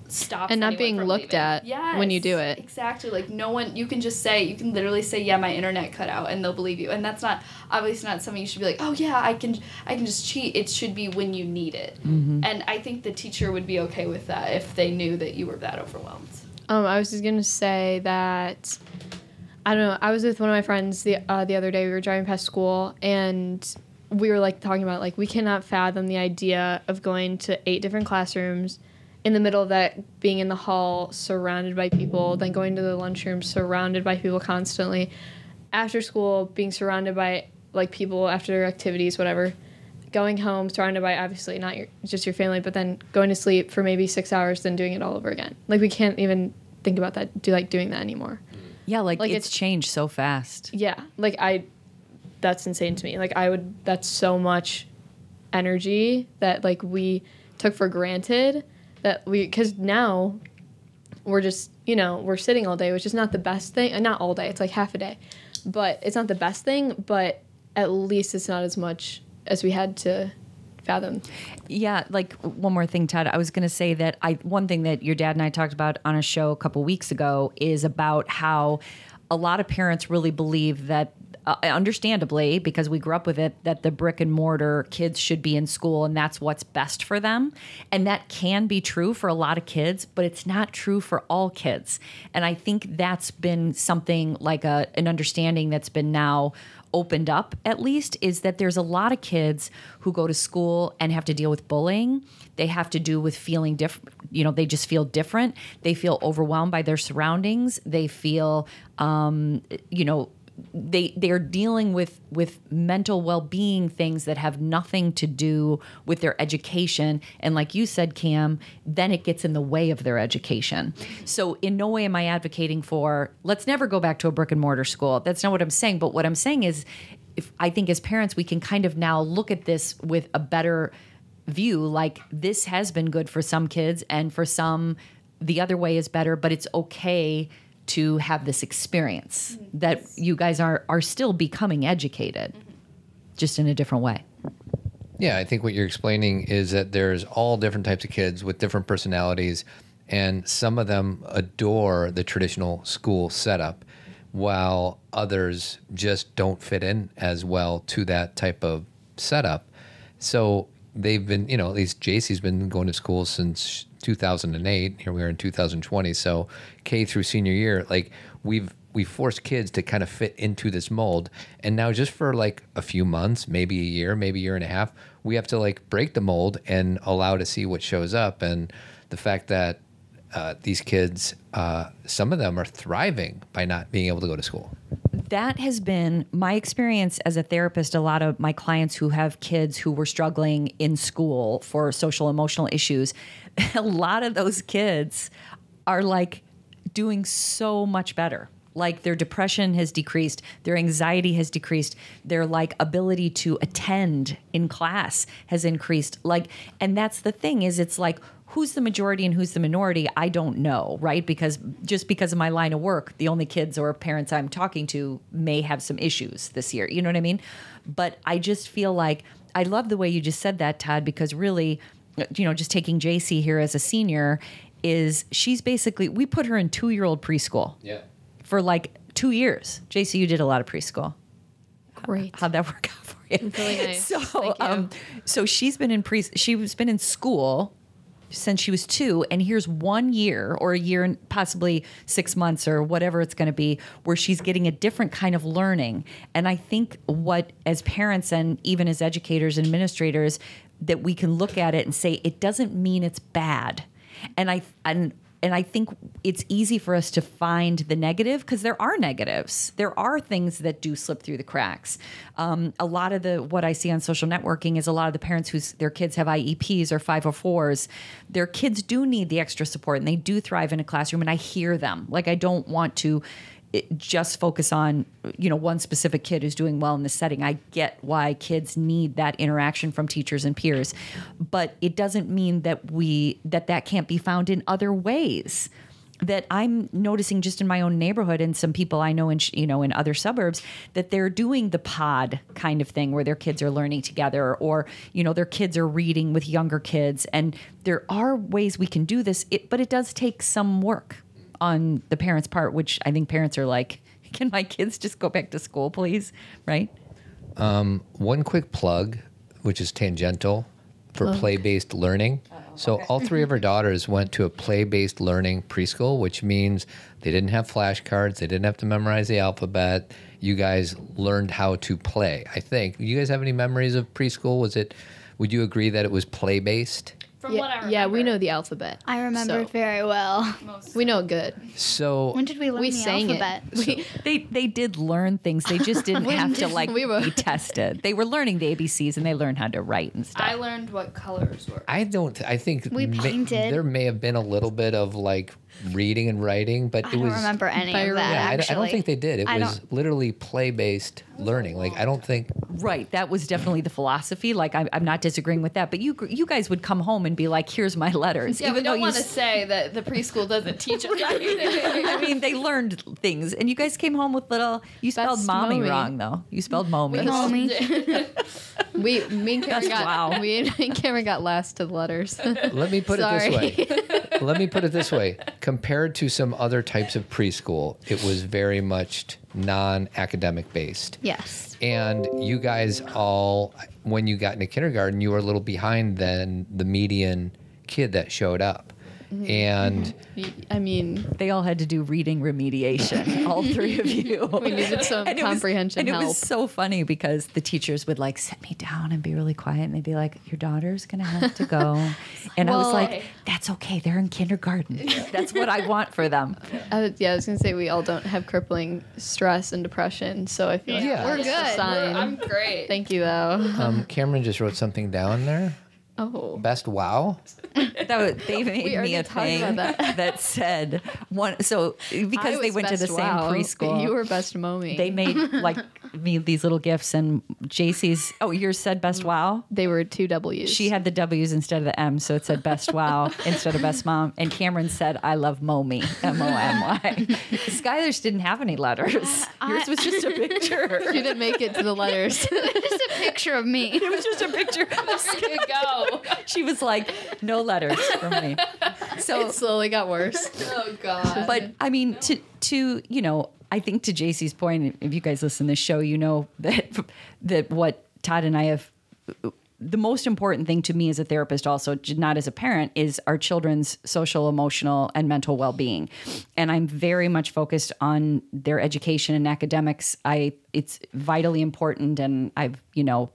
stop And not being looked leaving. at when you do it. Exactly. Like no one you can just say you can literally say, Yeah, my internet cut out and they'll believe you. And that's not obviously not something you should be like, Oh yeah, I can I can just cheat. It should be when you need it. And I think the teacher would be okay with that if they knew that you were that overwhelmed. Um, I was just gonna say that I don't know. I was with one of my friends the uh, the other day. We were driving past school, and we were like talking about like we cannot fathom the idea of going to eight different classrooms in the middle of that being in the hall surrounded by people then going to the lunchroom surrounded by people constantly after school being surrounded by like people after their activities whatever going home surrounded by obviously not your just your family, but then going to sleep for maybe six hours, then doing it all over again. Like we can't even think about that. Do like doing that anymore. Yeah, like, Like, it's, it's- changed so fast. Yeah, like I, that's insane to me. Like I would, that's so much energy that like we took for granted that we because now we're just you know we're sitting all day, which is not the best thing. And not all day, it's like half a day, but it's not the best thing. But at least it's not as much as we had to fathom. Yeah, like one more thing, Todd. I was going to say that I one thing that your dad and I talked about on a show a couple weeks ago is about how a lot of parents really believe that. Uh, understandably, because we grew up with it, that the brick and mortar kids should be in school and that's what's best for them. And that can be true for a lot of kids, but it's not true for all kids. And I think that's been something like a, an understanding that's been now opened up at least is that there's a lot of kids who go to school and have to deal with bullying they have to do with feeling different you know they just feel different they feel overwhelmed by their surroundings they feel um, you know they they're dealing with with mental well-being things that have nothing to do with their education. And like you said Cam then it gets in the way of their education. So in no way am I advocating for let's never go back to a brick and mortar school. That's not what I'm saying. But what I'm saying is if I think as parents we can kind of now look at this with a better view like this has been good for some kids and for some the other way is better but it's okay to have this experience mm-hmm. that you guys are are still becoming educated mm-hmm. just in a different way. Yeah, I think what you're explaining is that there's all different types of kids with different personalities, and some of them adore the traditional school setup, while others just don't fit in as well to that type of setup. So they've been, you know, at least JC's been going to school since 2008. Here we are in 2020. So K through senior year, like we've we forced kids to kind of fit into this mold and now just for like a few months maybe a year maybe a year and a half we have to like break the mold and allow to see what shows up and the fact that uh, these kids uh, some of them are thriving by not being able to go to school that has been my experience as a therapist. A lot of my clients who have kids who were struggling in school for social emotional issues, (laughs) a lot of those kids are like doing so much better. Like their depression has decreased, their anxiety has decreased, their like ability to attend in class has increased. Like, and that's the thing is, it's like who's the majority and who's the minority i don't know right because just because of my line of work the only kids or parents i'm talking to may have some issues this year you know what i mean but i just feel like i love the way you just said that todd because really you know just taking jc here as a senior is she's basically we put her in two year old preschool yeah for like two years jc you did a lot of preschool Great. how'd that work out for you really nice. (laughs) so Thank you. um so she's been in pre she's been in school since she was two and here's one year or a year and possibly six months or whatever it's going to be where she's getting a different kind of learning. And i think what as parents and even as educators and administrators that we can look at it and say it doesn't mean it's bad. And i and and I think it's easy for us to find the negative because there are negatives. There are things that do slip through the cracks. Um, a lot of the what I see on social networking is a lot of the parents whose their kids have IEPs or 504s. Their kids do need the extra support and they do thrive in a classroom. And I hear them. Like I don't want to it, just focus on you know one specific kid who's doing well in this setting. I get why kids need that interaction from teachers and peers, but it doesn't mean that we that that can't be found in other ways. That I'm noticing just in my own neighborhood and some people I know in you know in other suburbs that they're doing the pod kind of thing where their kids are learning together or you know their kids are reading with younger kids and there are ways we can do this it, but it does take some work on the parents' part, which I think parents are like, (laughs) can my kids just go back to school, please? Right? Um, one quick plug which is tangential for play-based learning. Oh, so all three of our daughters went to a play-based learning preschool which means they didn't have flashcards they didn't have to memorize the alphabet. You guys learned how to play i think. You guys have any memories of preschool? Was it would you agree that it was play-based From yeah, what I remember. yeah, we know the alphabet. I remember So, very well. most. We know it good. So When did we learn we the sang alphabet? it. We, They they did learn things. They just (laughs) didn't have to like we were- be (laughs) tested. They were learning the ABCs and they learned how to write and stuff. I learned what colors were. I don't. I think We ma- painted. there may have been a little bit of like reading and writing, but I it don't was. remember any Fire- of that. Yeah, I, I don't think they did. It I was literally play based learning. Like I don't think. Right, that was definitely the philosophy. Like I'm, I'm not disagreeing with that, but you you guys would come home and be like, "Here's my letters," Yeah, we even though don't you. want to s- say that the preschool doesn't teach us (laughs) anything. I mean, they learned things, and you guys came home with little. You spelled Best mommy mommy. wrong though. You spelled mommy. Mommy. (laughs) we me and Cameron That's got wow. we and (laughs) Cameron got last to the letters. Let me put it this way. Let me put it this way. Compared to some other types of preschool, it was very much non-academic based. yes. And you guys all, when you got into kindergarten, you were a little behind than the median kid that showed up. Mm-hmm. And I mean, They all had to do reading remediation, (laughs) all three of you. we needed some And it was- comprehension and help. it was so funny because the teachers would like sit me down and be really quiet and they'd be like, Your daughter's gonna have to go. (laughs) And I was like, That's okay, they're in kindergarten. (laughs) That's what I want for them. Uh, yeah, I was gonna say we all don't have crippling stress and depression, so I feel like Yeah. We're that's a good. sign. I'm great. Thank you though. um, Cameron just wrote something down there. Oh, Best wow. (laughs) That was, they made We me a talked thing that. (laughs) that. said one so because I they went to the best same preschool. You were best mommy. they made like (laughs) me these little gifts and JC's oh yours said best wow. They were two W's. She had the W's instead of the M, so it said best wow (laughs) instead of best mom. And Cameron said, I love Momy, M O M Y. (laughs) Skylar's didn't have any letters. Uh, yours was just a picture. (laughs) She didn't make it to the letters. Just a picture of me. It was just a picture. of There you go. She was like, no letters for me. So it slowly got worse. Oh God. but I mean, to to you know, I think to JC's point, if you guys listen to this show, you know (laughs) that that what Todd and I have. The most important thing to me as a therapist, also not as a parent, is our children's social, emotional, and mental well-being, and I'm very much focused on their education and academics. I it's vitally important, and I've you know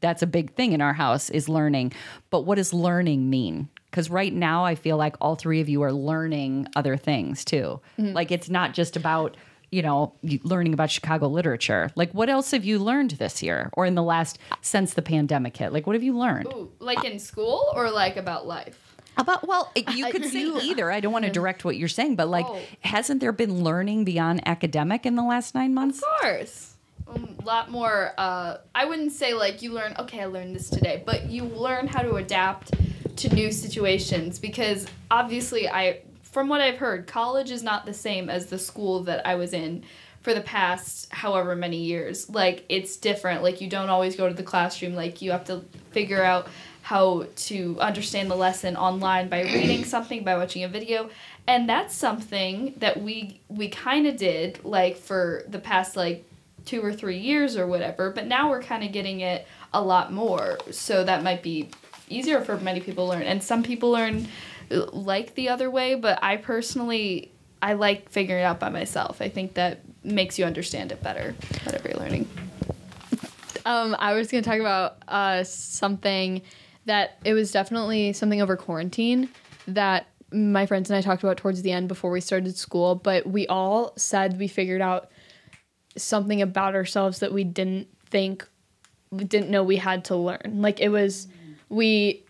that's a big thing in our house is learning. But what does learning mean? Because right now I feel like all three of you are learning other things too. Like it's not just about you know learning about Chicago literature. Like what else have you learned this year or in the last since the pandemic hit? Like what have you learned? Ooh, like in school or like about life? About well, (laughs) you could say either. I don't want to direct what you're saying, but like, Oh. hasn't there been learning beyond academic in the last nine months? Of course. A lot more. Uh, I wouldn't say like you learn. Okay, I learned this today, but you learn how to adapt to new situations because obviously, I from what I've heard, college is not the same as the school that I was in for the past however many years. Like it's different. Like you don't always go to the classroom. Like you have to figure out how to understand the lesson online by reading (clears throat) something, by watching a video. And that's something that we we kind of did like for the past like two or three years or whatever, but now we're kind of getting it a lot more. So that might be easier for many people to learn. And some people learn like the other way, but I personally I like figuring it out by myself. I think that makes you understand it better, whatever you're learning. (laughs) Um, I was going to talk about uh, something that it was definitely something over quarantine that my friends and I talked about towards the end before we started school, but we all said we figured out something about ourselves that we didn't think didn't know we had to learn. Like it was we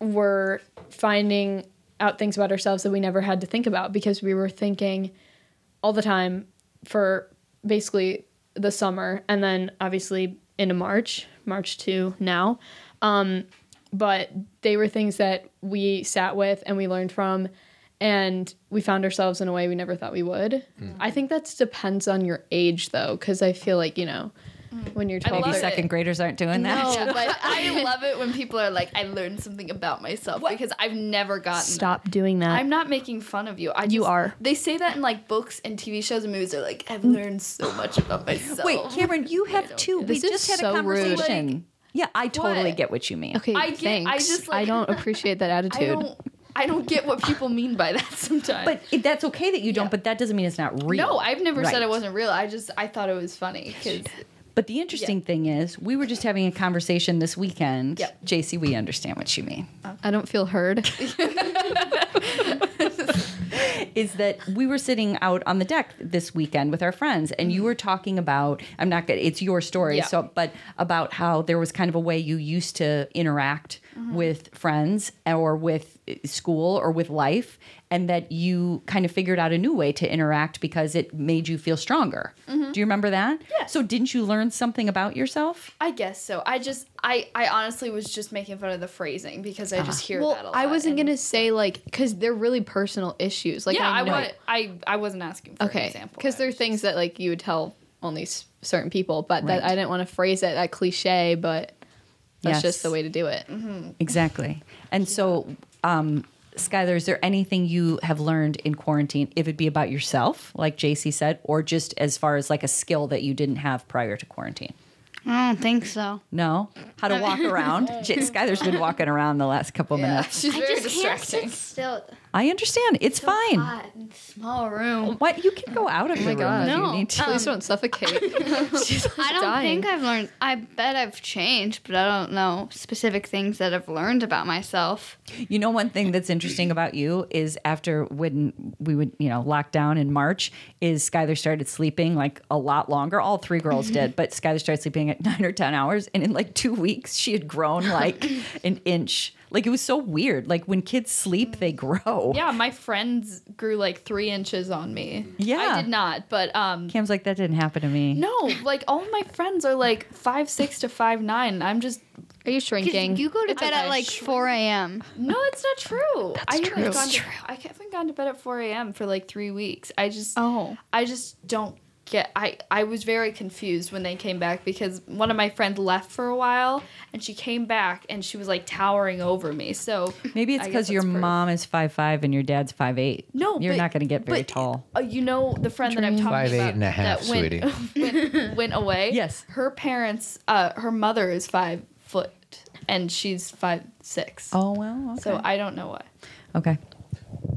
were finding out things about ourselves that we never had to think about because we were thinking all the time for basically the summer and then obviously into March, March to now. Um, but they were things that we sat with and we learned from and we found ourselves in a way we never thought we would. I think that depends on your age though cuz I feel like, you know, Mm. when you're 12 love Maybe it. second graders aren't doing that. No, (laughs) but I love it when people are like, I learned something about myself because I've never gotten that. stop doing that. I'm not making fun of you. I You just- are. They say that in like books and TV shows and movies. They're like, I've mm. learned so much about myself. Wait, Cameron, you (laughs) have two. We This is just had so a rude. conversation. yeah, I totally What? get what you mean. okay, I get- I thanks. just, I don't (laughs) appreciate that I attitude. don't. I don't get what people mean by that sometimes. But it, that's okay that you don't. Yeah. But that doesn't mean it's not real. no, I've never said it wasn't real. I just I thought it was funny because But the interesting thing is, we were just having a conversation this weekend. Yep. JC, we understand what you mean. Oh. I don't feel heard. (laughs) is that we were sitting out on the deck this weekend with our friends and you mm-hmm. were talking about I'm not good it's your story Yeah. so but about how there was kind of a way you used to interact mm-hmm. with friends or with school or with life and that you kind of figured out a new way to interact because it made you feel stronger. Mm-hmm. Do you remember that? Yeah. So didn't you learn something about yourself? I guess so. I just I I honestly was just making fun of the phrasing because I just uh-huh. hear that a well, lot. I wasn't and- gonna say like because they're really personal issues. Like yeah, I, I, wa- I I wasn't asking for an okay, example. because I there are was things that like you would tell only s- certain people, but that I didn't want to phrase it that cliche, but that's Yes. just the way to do it. Mm-hmm. Exactly. And so, um, Skylar, is there anything you have learned in quarantine, if it be about yourself, like JC said, or just as far as like a skill that you didn't have prior to quarantine? I don't think so. No? How to walk around? (laughs) J- Skylar's been walking around the last couple Yeah. minutes. She's I very just can't distracting. sit still. I understand. It's fine. Hot and small room. What? You can go out of oh the room God. if you No. need to. Please don't suffocate. (laughs) (laughs) She's I don't dying. think I've learned. I bet I've changed, but I don't know specific things that I've learned about myself. You know, one thing that's interesting about you is after when we would, you know, lock down in March, is Skylar started sleeping like a lot longer. All three girls mm-hmm. did, but Skylar started sleeping at (laughs) nine or 10 hours. And in like two weeks, she had grown like (laughs) an inch. Like it was so weird. Like when kids sleep, they grow. Yeah, my friends grew like three inches on me. Yeah. I did not, but um, Cam's like, that didn't happen to me. no, like all my friends are like five six to five nine. I'm just Are you shrinking? You go to bed at like 4 a.m. no, it's not true. (laughs) I haven't true. gone That's to, I haven't gone to bed at four a.m. for like three weeks. I just Oh. I just don't get. I I was very confused when they came back because one of my friends left for a while and she came back and she was like towering over me. So Maybe it's because your that's mom is five five and your dad's five eight. No, you're but- not going to get very but, tall. Uh, you know the friend that I'm talking Five, about and a half, that went, (laughs) went, went away. Yes. her parents, uh, her mother is five foot and she's five six. Oh well. Okay. So I don't know why. okay.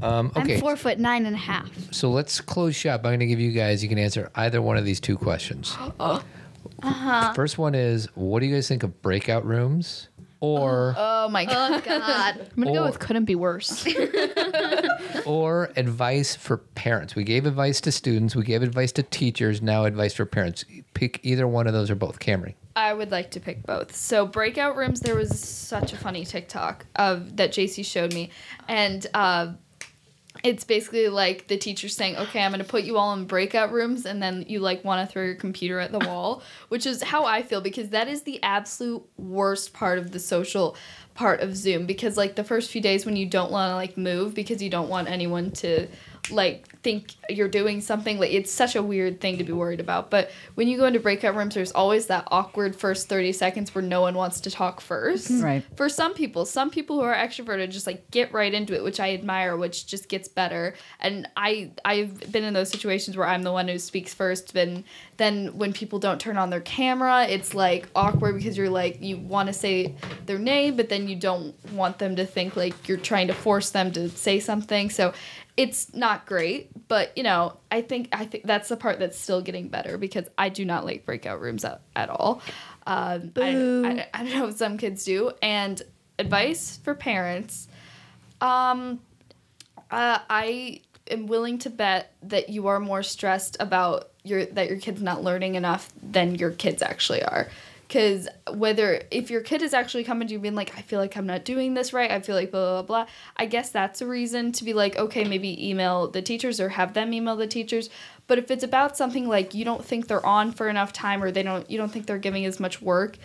Um, okay, I'm four foot nine and a half. so let's close shop. I'm going to give you guys. You can answer either one of these two questions. (gasps) The first one is, what do you guys think of breakout rooms? Or Oh my god. Oh God. (laughs) I'm gonna Or- go with couldn't be worse. (laughs) (laughs) or advice for parents. We gave advice to students, we gave advice to teachers, now advice for parents. Pick either one of those or both. Camry. I would like to pick both. So breakout rooms, there was such a funny TikTok of that JC showed me, and uh, it's basically like the teacher saying, "Okay, I'm going to put you all in breakout rooms," and then you like want to throw your computer at the wall, (laughs) which is how I feel because that is the absolute worst part of the social part of Zoom because like the first few days when you don't want to like move because you don't want anyone to like think you're doing something like it's such a weird thing to be worried about. But when you go into breakout rooms there's always that awkward first 30 seconds where no one wants to talk first. Mhm. Right. for some people some people who are extroverted just like get right into it which i admire which just gets better. And i i've been in those situations where i'm the one who speaks first then then when people don't turn on their camera it's like awkward because you're like you want to say their name but then you don't want them to think like you're trying to force them to say something. So it's not great but you know i think i think that's the part that's still getting better because i do not like breakout rooms at, at all. Um, I, I, I don't know if some kids do. And advice for parents um uh, i am willing to bet that you are more stressed about your that your kid's not learning enough than your kids actually are because whether if your kid is actually coming to you being like i feel like i'm not doing this right i feel like blah blah blah i guess that's a reason to be like okay maybe email the teachers or have them email the teachers. But if it's about something like you don't think they're on for enough time or they don't you don't think they're giving as much work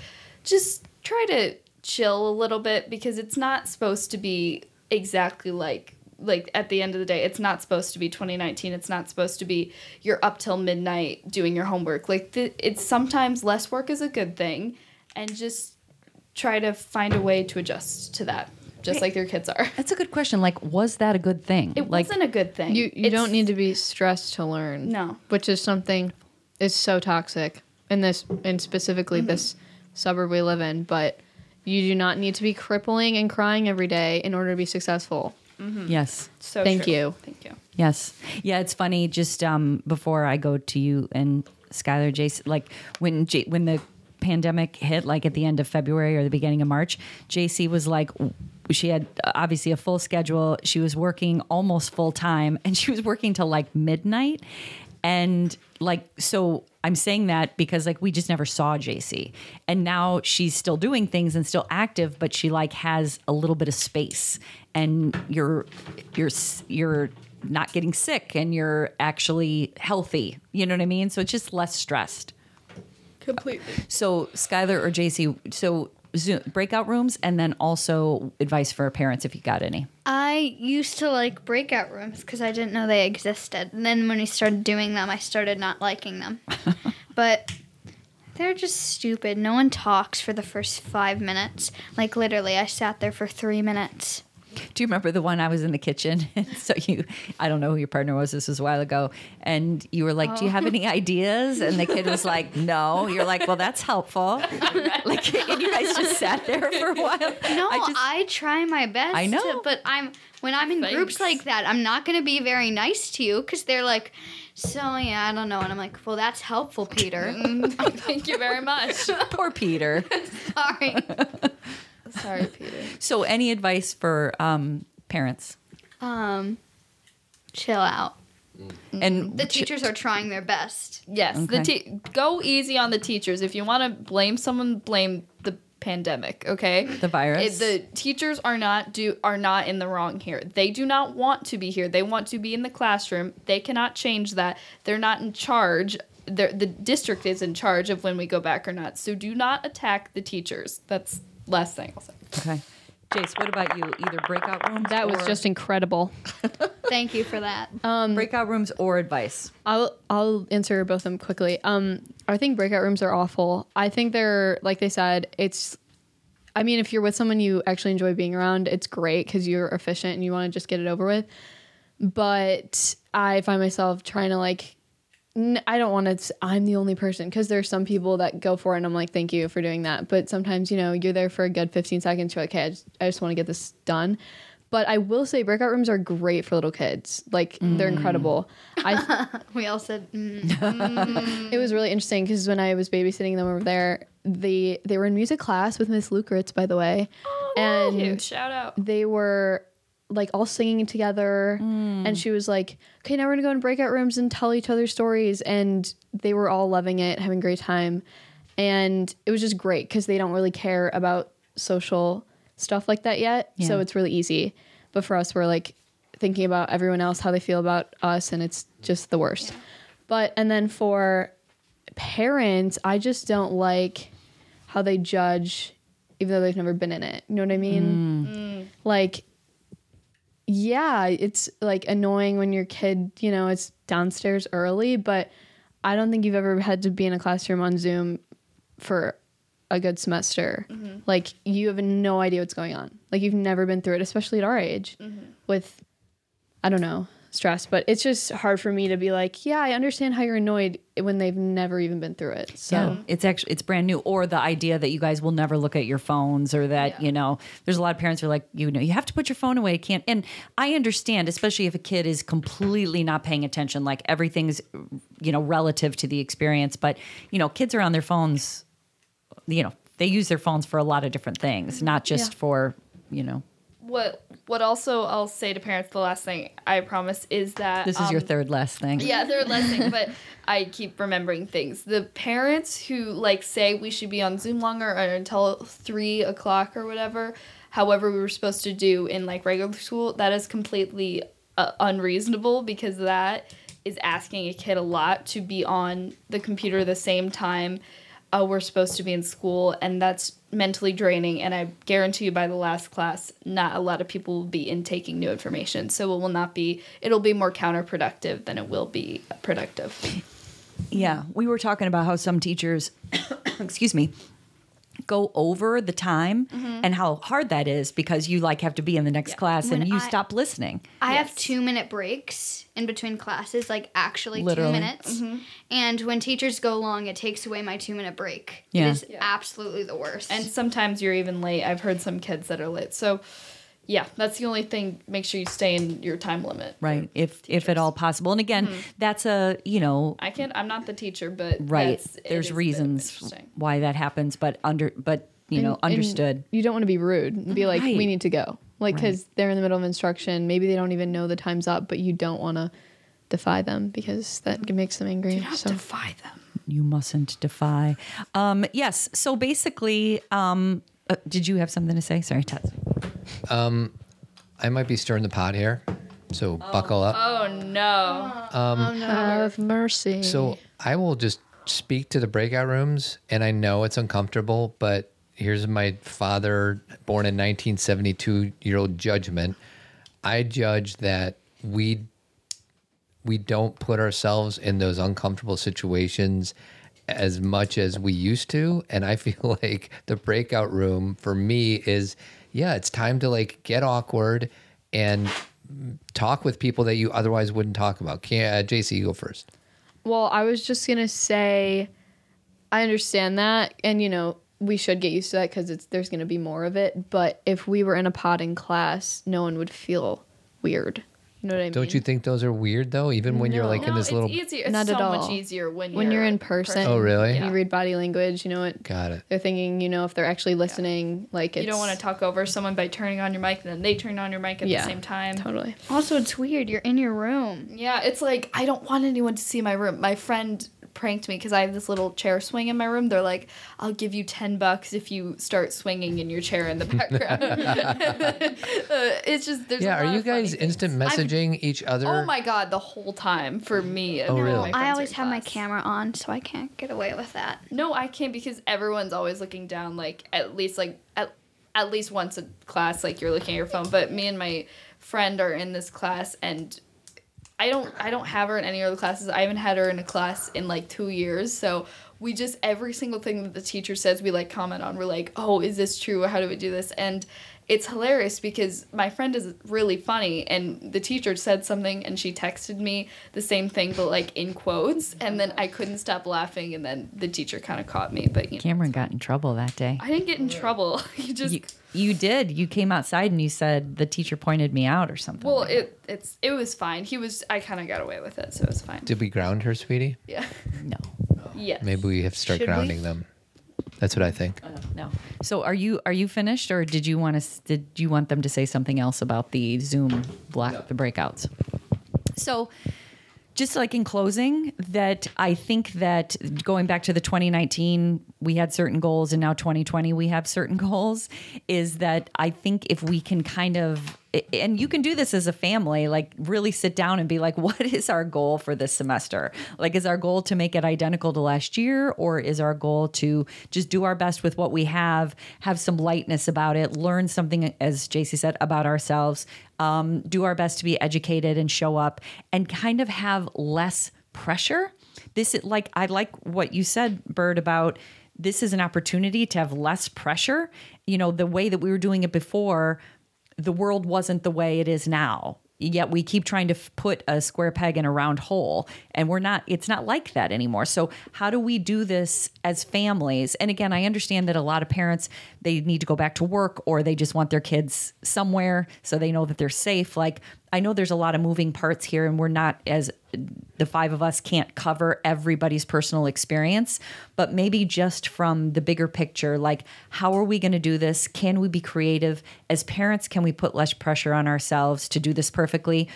just try to chill a little bit because it's not supposed to be exactly like like at the end of the day it's not supposed to be 2019 it's not supposed to be you're up till midnight doing your homework like th- it's sometimes less work is a good thing and just try to find a way to adjust to that just like your kids are That's a good question. Like, was that a good thing? it like, wasn't a good thing You you It's- don't need to be stressed to learn. No. Which is something is so toxic in this and specifically mm-hmm. this suburb we live in, but you do not need to be crippling and crying every day in order to be successful. Yes. so Thank true. you. thank you Yes. Yeah, it's funny. Just um, before I go to you and Skylar, JC, like when J- when the pandemic hit, like at the end of February or the beginning of March, JC was like, she had obviously a full schedule. She was working almost full time, and she was working till like midnight. And like, so I'm saying that because like we just never saw JC, and now she's still doing things and still active, but she like has a little bit of space, and you're you're you're not getting sick, and you're actually healthy. You know what I mean? So it's just less stressed. Completely. So Skylar or JC, so Zoom, breakout rooms, and then also advice for parents if you got any. I used to like breakout rooms because I didn't know they existed. And then when we started doing them, I started not liking them. (laughs) but they're just stupid. No one talks for the first five minutes. Like literally, I sat there for three minutes. Do you remember the one I was in the kitchen? (laughs) so you, I don't know who your partner was. This was a while ago, and you were like, "Do you have oh. any ideas?" And the kid was like, "No." You're like, "Well, that's helpful." (laughs) like, and you guys just sat there for a while. No, I, just, try my best. I know. to- but I'm when I'm in groups like that, I'm not gonna be very nice to you because they're like, "So yeah, I don't know," and I'm like, "Well, that's helpful, Peter." (laughs) Thank you very much. poor Peter. Sorry. Sorry, (laughs) Peter. So, any advice for um, parents? um, chill out. And The teachers are trying their best. Yes, the Okay. te- go easy on the teachers. If you want to blame someone, blame the pandemic. Okay, The virus? It- the teachers are not do are not in the wrong here. They do not want to be here. They want to be in the classroom. They cannot change that. They're not in charge. They're, the district is in charge of when we go back or not. So do not attack the teachers. That's last thing I'll say. okay. JC, what about you? Either breakout rooms. That was or- just incredible. (laughs) Thank you for that. breakout rooms or advice. I'll I'll answer both of them quickly. Um, I think breakout rooms are awful. I think they're like they said. It's, I mean, if you're with someone you actually enjoy being around, it's great because you're efficient and you want to just get it over with. But I find myself trying to like, n- I don't want to. I'm the only person because there's some people that go for it and I'm like, thank you for doing that. But sometimes you know you're there for a good 15 seconds. You're like, okay, I just, just want to get this done. But I will say breakout rooms are great for little kids. Like they're incredible. I (laughs) We all said, mm. (laughs) it was really interesting because when I was babysitting them over there, they they were in music class with Miss Lukritz, by the way, and Cute. Shout out. they were like all singing together. Mm. And she was like, "Okay, now we're gonna go in breakout rooms and tell each other stories." And they were all loving it, having a great time, and it was just great because they don't really care about social stuff like that yet. So it's really easy. But for us, we're like thinking about everyone else, how they feel about us, and it's just the worst. But and then for parents, I just don't like how they judge, even though they've never been in it. You know what I mean? Mm. Mm. Like, yeah, it's like annoying when your kid, you know, it's downstairs early, but I don't think you've ever had to be in a classroom on Zoom for a good semester. Mm-hmm. Like, you have no idea what's going on. Like, you've never been through it, especially at our age mm-hmm. with, I don't know, stress. But it's just hard for me to be like, yeah, I understand how you're annoyed when they've never even been through it. So, Yeah, it's actually it's brand new. Or the idea that you guys will never look at your phones, or that you know, there's a lot of parents who are like, you know, you have to put your phone away. Can't. And I understand, especially if a kid is completely not paying attention, like everything's, you know, relative to the experience. But you know, kids are on their phones. You know, they use their phones for a lot of different things, not just Yeah. for you know. What what also I'll say to parents the last thing I promise is that This is your um, third last thing. Yeah, (laughs) third last thing, but I keep remembering things. The parents who like say we should be on Zoom longer or until three o'clock or whatever, however we were supposed to do in like regular school, that is completely uh, unreasonable because that is asking a kid a lot to be on the computer the same time uh, we're supposed to be in school, and that's mentally draining. And I guarantee you, by the last class, not a lot of people will be intaking new information, so it will not be. It'll be more counterproductive than it will be productive. Yeah, we were talking about how some teachers, (coughs) excuse me, go over the time mm-hmm. and how hard that is because you like have to be in the next class and you I- stop listening. I have two minute breaks in between classes, like actually Literally. two minutes. Mm-hmm. And when teachers go long, it takes away my two minute break. Yeah. It is absolutely the worst. And sometimes you're even late. I've heard some kids that are late. So, yeah, that's the only thing. Make sure you stay in your time limit. right if if at all possible and again that's a you know I can't. I'm not the teacher, but right that's- there's reasons why that happens but under but you know And- and understood You don't want to be rude and be like, Right. we need to go. Like, because they're in the middle of instruction. Maybe they don't even know the time's up, but you don't want to defy them because that makes them angry. Not So defy them. you mustn't defy um yes so basically um uh, did you have something to say sorry Tess. I might be stirring the pot here, so oh. buckle up. Oh, um, oh no. have mercy. So I will just speak to the breakout rooms, and I know it's uncomfortable, but here's my father, born in 1972 year old judgment. I judge that we we don't put ourselves in those uncomfortable situations as much as we used to, and I feel (laughs) like the breakout room for me is yeah, it's time to like get awkward and talk with people that you otherwise wouldn't talk about. Can uh, JC, you go first. Well, I was just gonna say, I understand that, and you know we should get used to that because it's there's gonna be more of it. But if we were in a potting class, no one would feel weird. You know what I mean? Don't you think those are weird though? Even when you're like in No, this it's little. easier. It's Not so at all. much easier when When you're in person. Oh, really? And you read body language. You know what Got it. they're thinking. You know if they're actually listening. Like it's, You don't want to talk over someone by turning on your mic and then they turn on your mic at Yeah, the same time. Totally. Also, it's weird. You're in your room. Yeah, it's like I don't want anyone to see my room. My friend pranked me because I have this little chair swing in my room. They're like, "I'll give you ten bucks if you start swinging in your chair in the (laughs) background." (laughs) Uh, it's just there's. a Yeah, lot are you of guys things. instant I've- messaging each other? Oh my god, the whole time for me. and Oh, really? I always in have my camera on, so I can't get away with that. No, I can't because everyone's always looking down. Like at least like at, at least once a class, like you're looking at your phone. But me and my friend are in this class, and I don't I don't have her in any other classes. I haven't had her in a class in like two years. So we just every single thing that the teacher says, we like comment on. We're like, oh, is this true? How do we do this? And it's hilarious because my friend is really funny and the teacher said something and she texted me the same thing but like in quotes and then I couldn't stop laughing and then the teacher kind of caught me but you know cameron got in trouble that day I didn't get in trouble (laughs) you just you, you did. You came outside and you said the teacher pointed me out or something well it it's it was fine. He was I kind of got away with it so it was fine. Did we ground her, sweetie? yeah. No. Yes. Maybe we have to start Should we? grounding them. That's what I think. Oh, no. So are you are you finished or did you want to did you want them to say something else about the zoom block the breakouts? So just like in closing that i think that going back to the 2019 we had certain goals and now 2020 we have certain (laughs) goals is that i think if we can kind of and you can do this as a family like really sit down and be like (laughs) what is our goal for this semester? Like is our goal to make it identical to last year or is our goal to just do our best with what we have have some lightness about it learn something as jc said about ourselves um, do our best to be educated and show up and kind of have less pressure? This is like i like what you said bird about this is an opportunity to have less pressure. You know the way that we were doing it before the world wasn't the way it is now. Yet we keep trying to f- put a square peg in a round hole and we're not it's not like that anymore. So how do we do this as families? And again i understand that a lot of parents they need to go back to work or they just want their kids somewhere so they know that they're safe. Like i know there's a lot of moving parts here and we're not as the five of us can't cover everybody's personal experience, but maybe just from the bigger picture, like how are we going to do this? Can we be creative? As parents, can we put less pressure on ourselves to do this perfectly?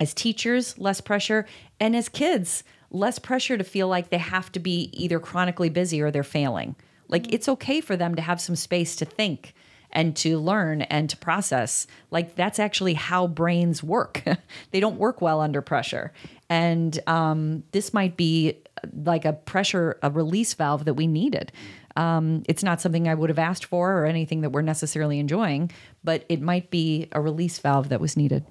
As teachers, less pressure. And as kids, less pressure to feel like they have to be either chronically busy or they're failing. Like mm-hmm. it's okay for them to have some space to think and to learn and to process. Like that's actually how brains work. (laughs) they don't work well under pressure. And um, this might be like a pressure, a release valve that we needed. Um, it's not something I would have asked for or anything that we're necessarily enjoying, but it might be a release valve that was needed.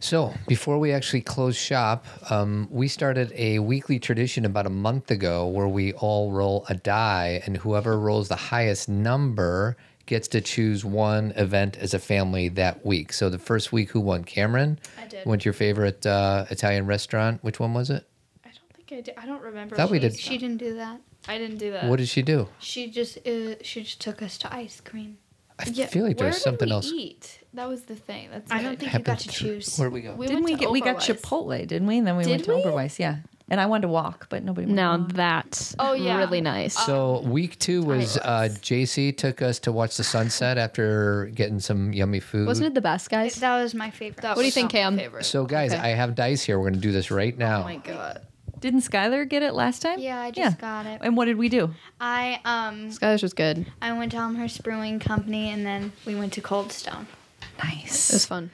So, before we actually close shop, um, we started a weekly tradition about a month ago where we all roll a die, and whoever rolls the highest number gets to choose one event as a family that week. So, the first week, who won? Cameron? I did. Went to your favorite uh, Italian restaurant. Which one was it? I don't think I did I don't remember Thought we did- She didn't do that. I didn't do that What did she do? She just uh, she just took us to ice cream. I Yeah, feel like where there's did something we else. Eat? That was the thing. That's I don't think you got to to- choose. Where we go? we Didn't we to get we got Chipotle, didn't we? And then we went to we? Oberweis, yeah. And I wanted to walk, but nobody. wanted to Now walk. that's Oh, yeah. really nice. So week two was uh, JC took us to watch the sunset after getting some yummy food. Wasn't it the best, guys? That was my favorite. That What do you think, not my Cam? favorite. So guys, Okay. I have dice here. We're going to do this right now. oh my god. Didn't Skylar get it last time? Yeah, I just got it. And what did we do? I um Skylar's was good. I went to Elmhurst Brewing Company and then we went to Cold Stone. Nice. It was fun.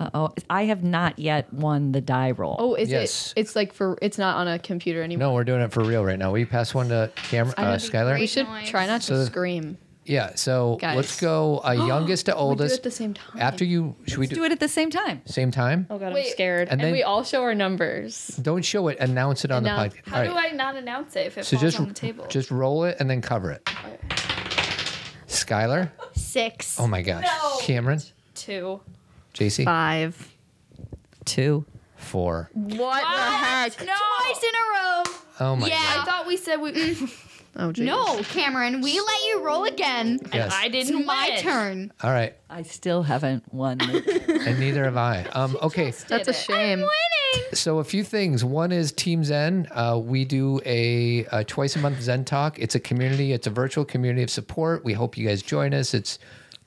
Uh oh, I have not yet won the die roll. Oh, is Yes. it? It's like for. It's not on a computer anymore. No, we're doing it for real right now. Will you pass one to Cameron, uh, that'd be Skylar? We great. should noise. try not to So- scream. Yeah. So Guys. let's go uh, (gasps) youngest to We do oldest. it at the same time. After you, should we Let's do, do it at the same time. same time? Oh god, Wait, I'm scared. and And, then- we all show our numbers. Don't show it. Announce it on Announce- the podcast. How do I not announce it if it So falls just on the table? just roll it and then cover it. Skylar. Six. Oh my gosh. Cameron. two. JC. Five. Two. Four. What the heck? No. Twice in a row. Oh my god. Yeah. I thought we said we. (laughs) Oh, geez. No, Cameron, we let you roll again. Yes. I It's didn't my win. turn. All right. I still haven't won. (laughs) And neither have I. Um, okay. That's a Did it. shame. Winning. So a few things. One is Team Zen. Uh, we do a, a twice a month Zen talk. It's a community. It's a virtual community of support. We hope you guys join us. It's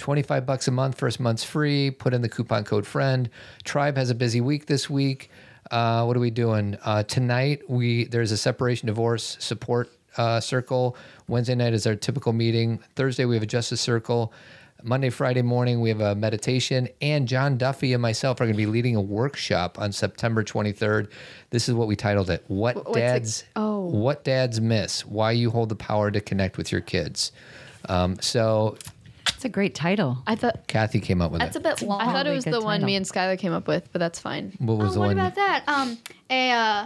25 bucks a month. First month's free. Put in the coupon code friend. Tribe has a busy week this week. Uh, what are we doing uh, tonight? We there's a separation divorce support uh, circle. Wednesday night is our typical meeting. Thursday we have a justice circle. Monday, Friday morning, we have a meditation, and John Duffy and myself are going to be leading a workshop on September 23rd. This is what we titled it: "What what's it- Dads oh. What Dads Miss: Why You Hold the Power to Connect with Your Kids." Um, so It's a great title. I thought Cathy came up with that. That's it. a bit long. I thought it was good the one me and Skylar came up with, but that's fine. what was Oh, the what one? about that? Um, a uh,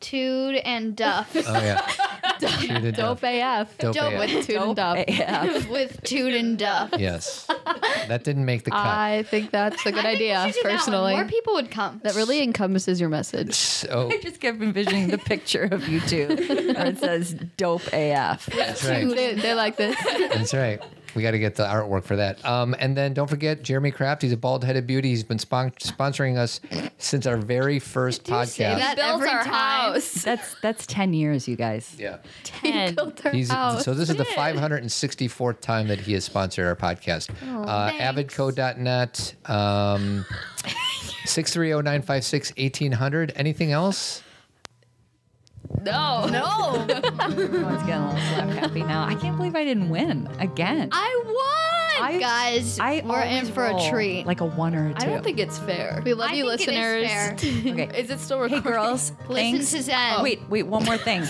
Tude and Duff Oh yeah, (laughs) Tude and Dope Duff. AF. Dope Dope AF. With Toot and Duff. Yeah. with Tude and Duff. Yes, that didn't make the cut. I think that's a good I think we idea, should do that one. personally. More people would come. That really encompasses your message. (laughs) so (laughs) I just kept envisioning the picture of you two where it says dope AF. that's right. They, they like this. That's right. We got to get the artwork for that. Um, and then don't forget Jeremy Kraft. He's a bald headed beauty. He's been spon- sponsoring us since our very first podcast. say that built every our time. house. (laughs) That's that's 10 years, you guys. Yeah. He built our He's house. so this is the 564th time that he has sponsored our podcast. uh, thanks. avidco.net um (laughs) 630-956-1800. Anything else? No. No. Everyone's getting a little slap happy now. I can't believe I didn't win again. I won, I- guys. I we're in for roll a treat. Like a one or a two. I don't think it's fair. we love I you, think it is listeners. fair. (laughs) Okay. (laughs) Is it still Hey recording? girls, (laughs) Listen to Zen. Oh, wait, wait, one more thing.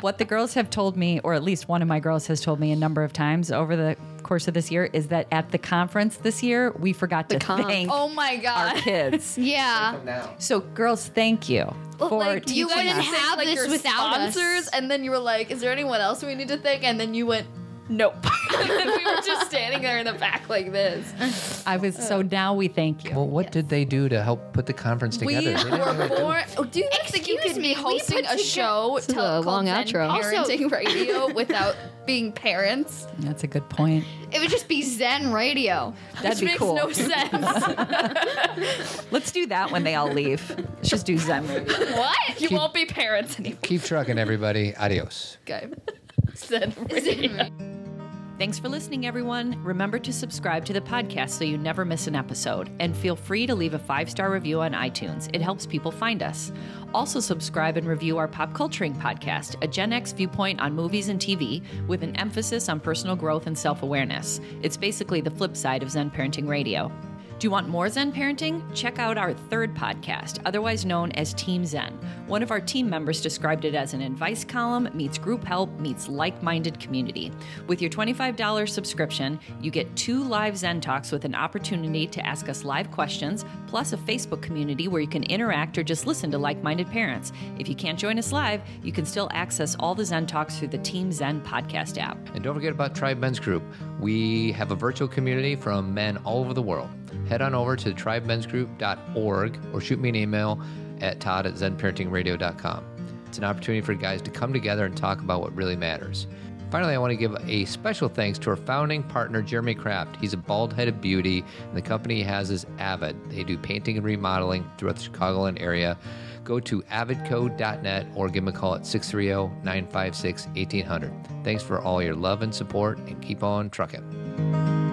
what the girls have told me, or at least one of my girls has told me a number of times over the course of this year, is that at the conference this year, we forgot to conf. thank Oh my god, our god. kids. Yeah. So, girls, thank you for like teaching you wouldn't us. have have like this your without us. sponsors, and then you were like, "Is there anyone else we need to thank?" And then you went, "Nope." (laughs) we were just standing there in the back like this. I was so now we thank you. Well, what did they do to help put the conference together? We They didn't were really do- born. Oh, do you guys think you Excuse can me, be we hosting put a together- show This is tell- a called long Zen outro. parenting (laughs) radio without being parents? That's a good point. It would just be Zen Radio. That'd Which be makes cool. no sense. (laughs) Let's do that when they all leave. Let's just do Zen. Radio. what? You won't be parents anymore. Keep trucking, everybody. Adios. Okay. Zen radio. Thanks for listening, everyone. Remember to subscribe to the podcast so you never miss an episode. And feel free to leave a five star review on iTunes, it helps people find us. Also, subscribe and review our Pop Culturing podcast, a Gen X viewpoint on movies and TV with an emphasis on personal growth and self awareness. It's basically the flip side of Zen Parenting Radio. Do you want more Zen parenting? Check out our third podcast, otherwise known as Team Zen. One of our team members described it as an advice column meets group help meets like minded community. With your $25 subscription, you get two live Zen talks with an opportunity to ask us live questions, plus a Facebook community where you can interact or just listen to like minded parents. If you can't join us live, you can still access all the Zen talks through the Team Zen podcast app. And don't forget about Tribe Men's Group. We have a virtual community from men all over the world. Head on over to tribemensgroup.org or shoot me an email at todd at zenparentingradio.com. It's an opportunity for guys to come together and talk about what really matters. Finally, I want to give a special thanks to our founding partner, Jeremy Kraft. He's a bald headed beauty, and the company he has is Avid. They do painting and remodeling throughout the Chicagoland area. Go to avidco.net or give him a call at 630 956 1800. Thanks for all your love and support, and keep on trucking.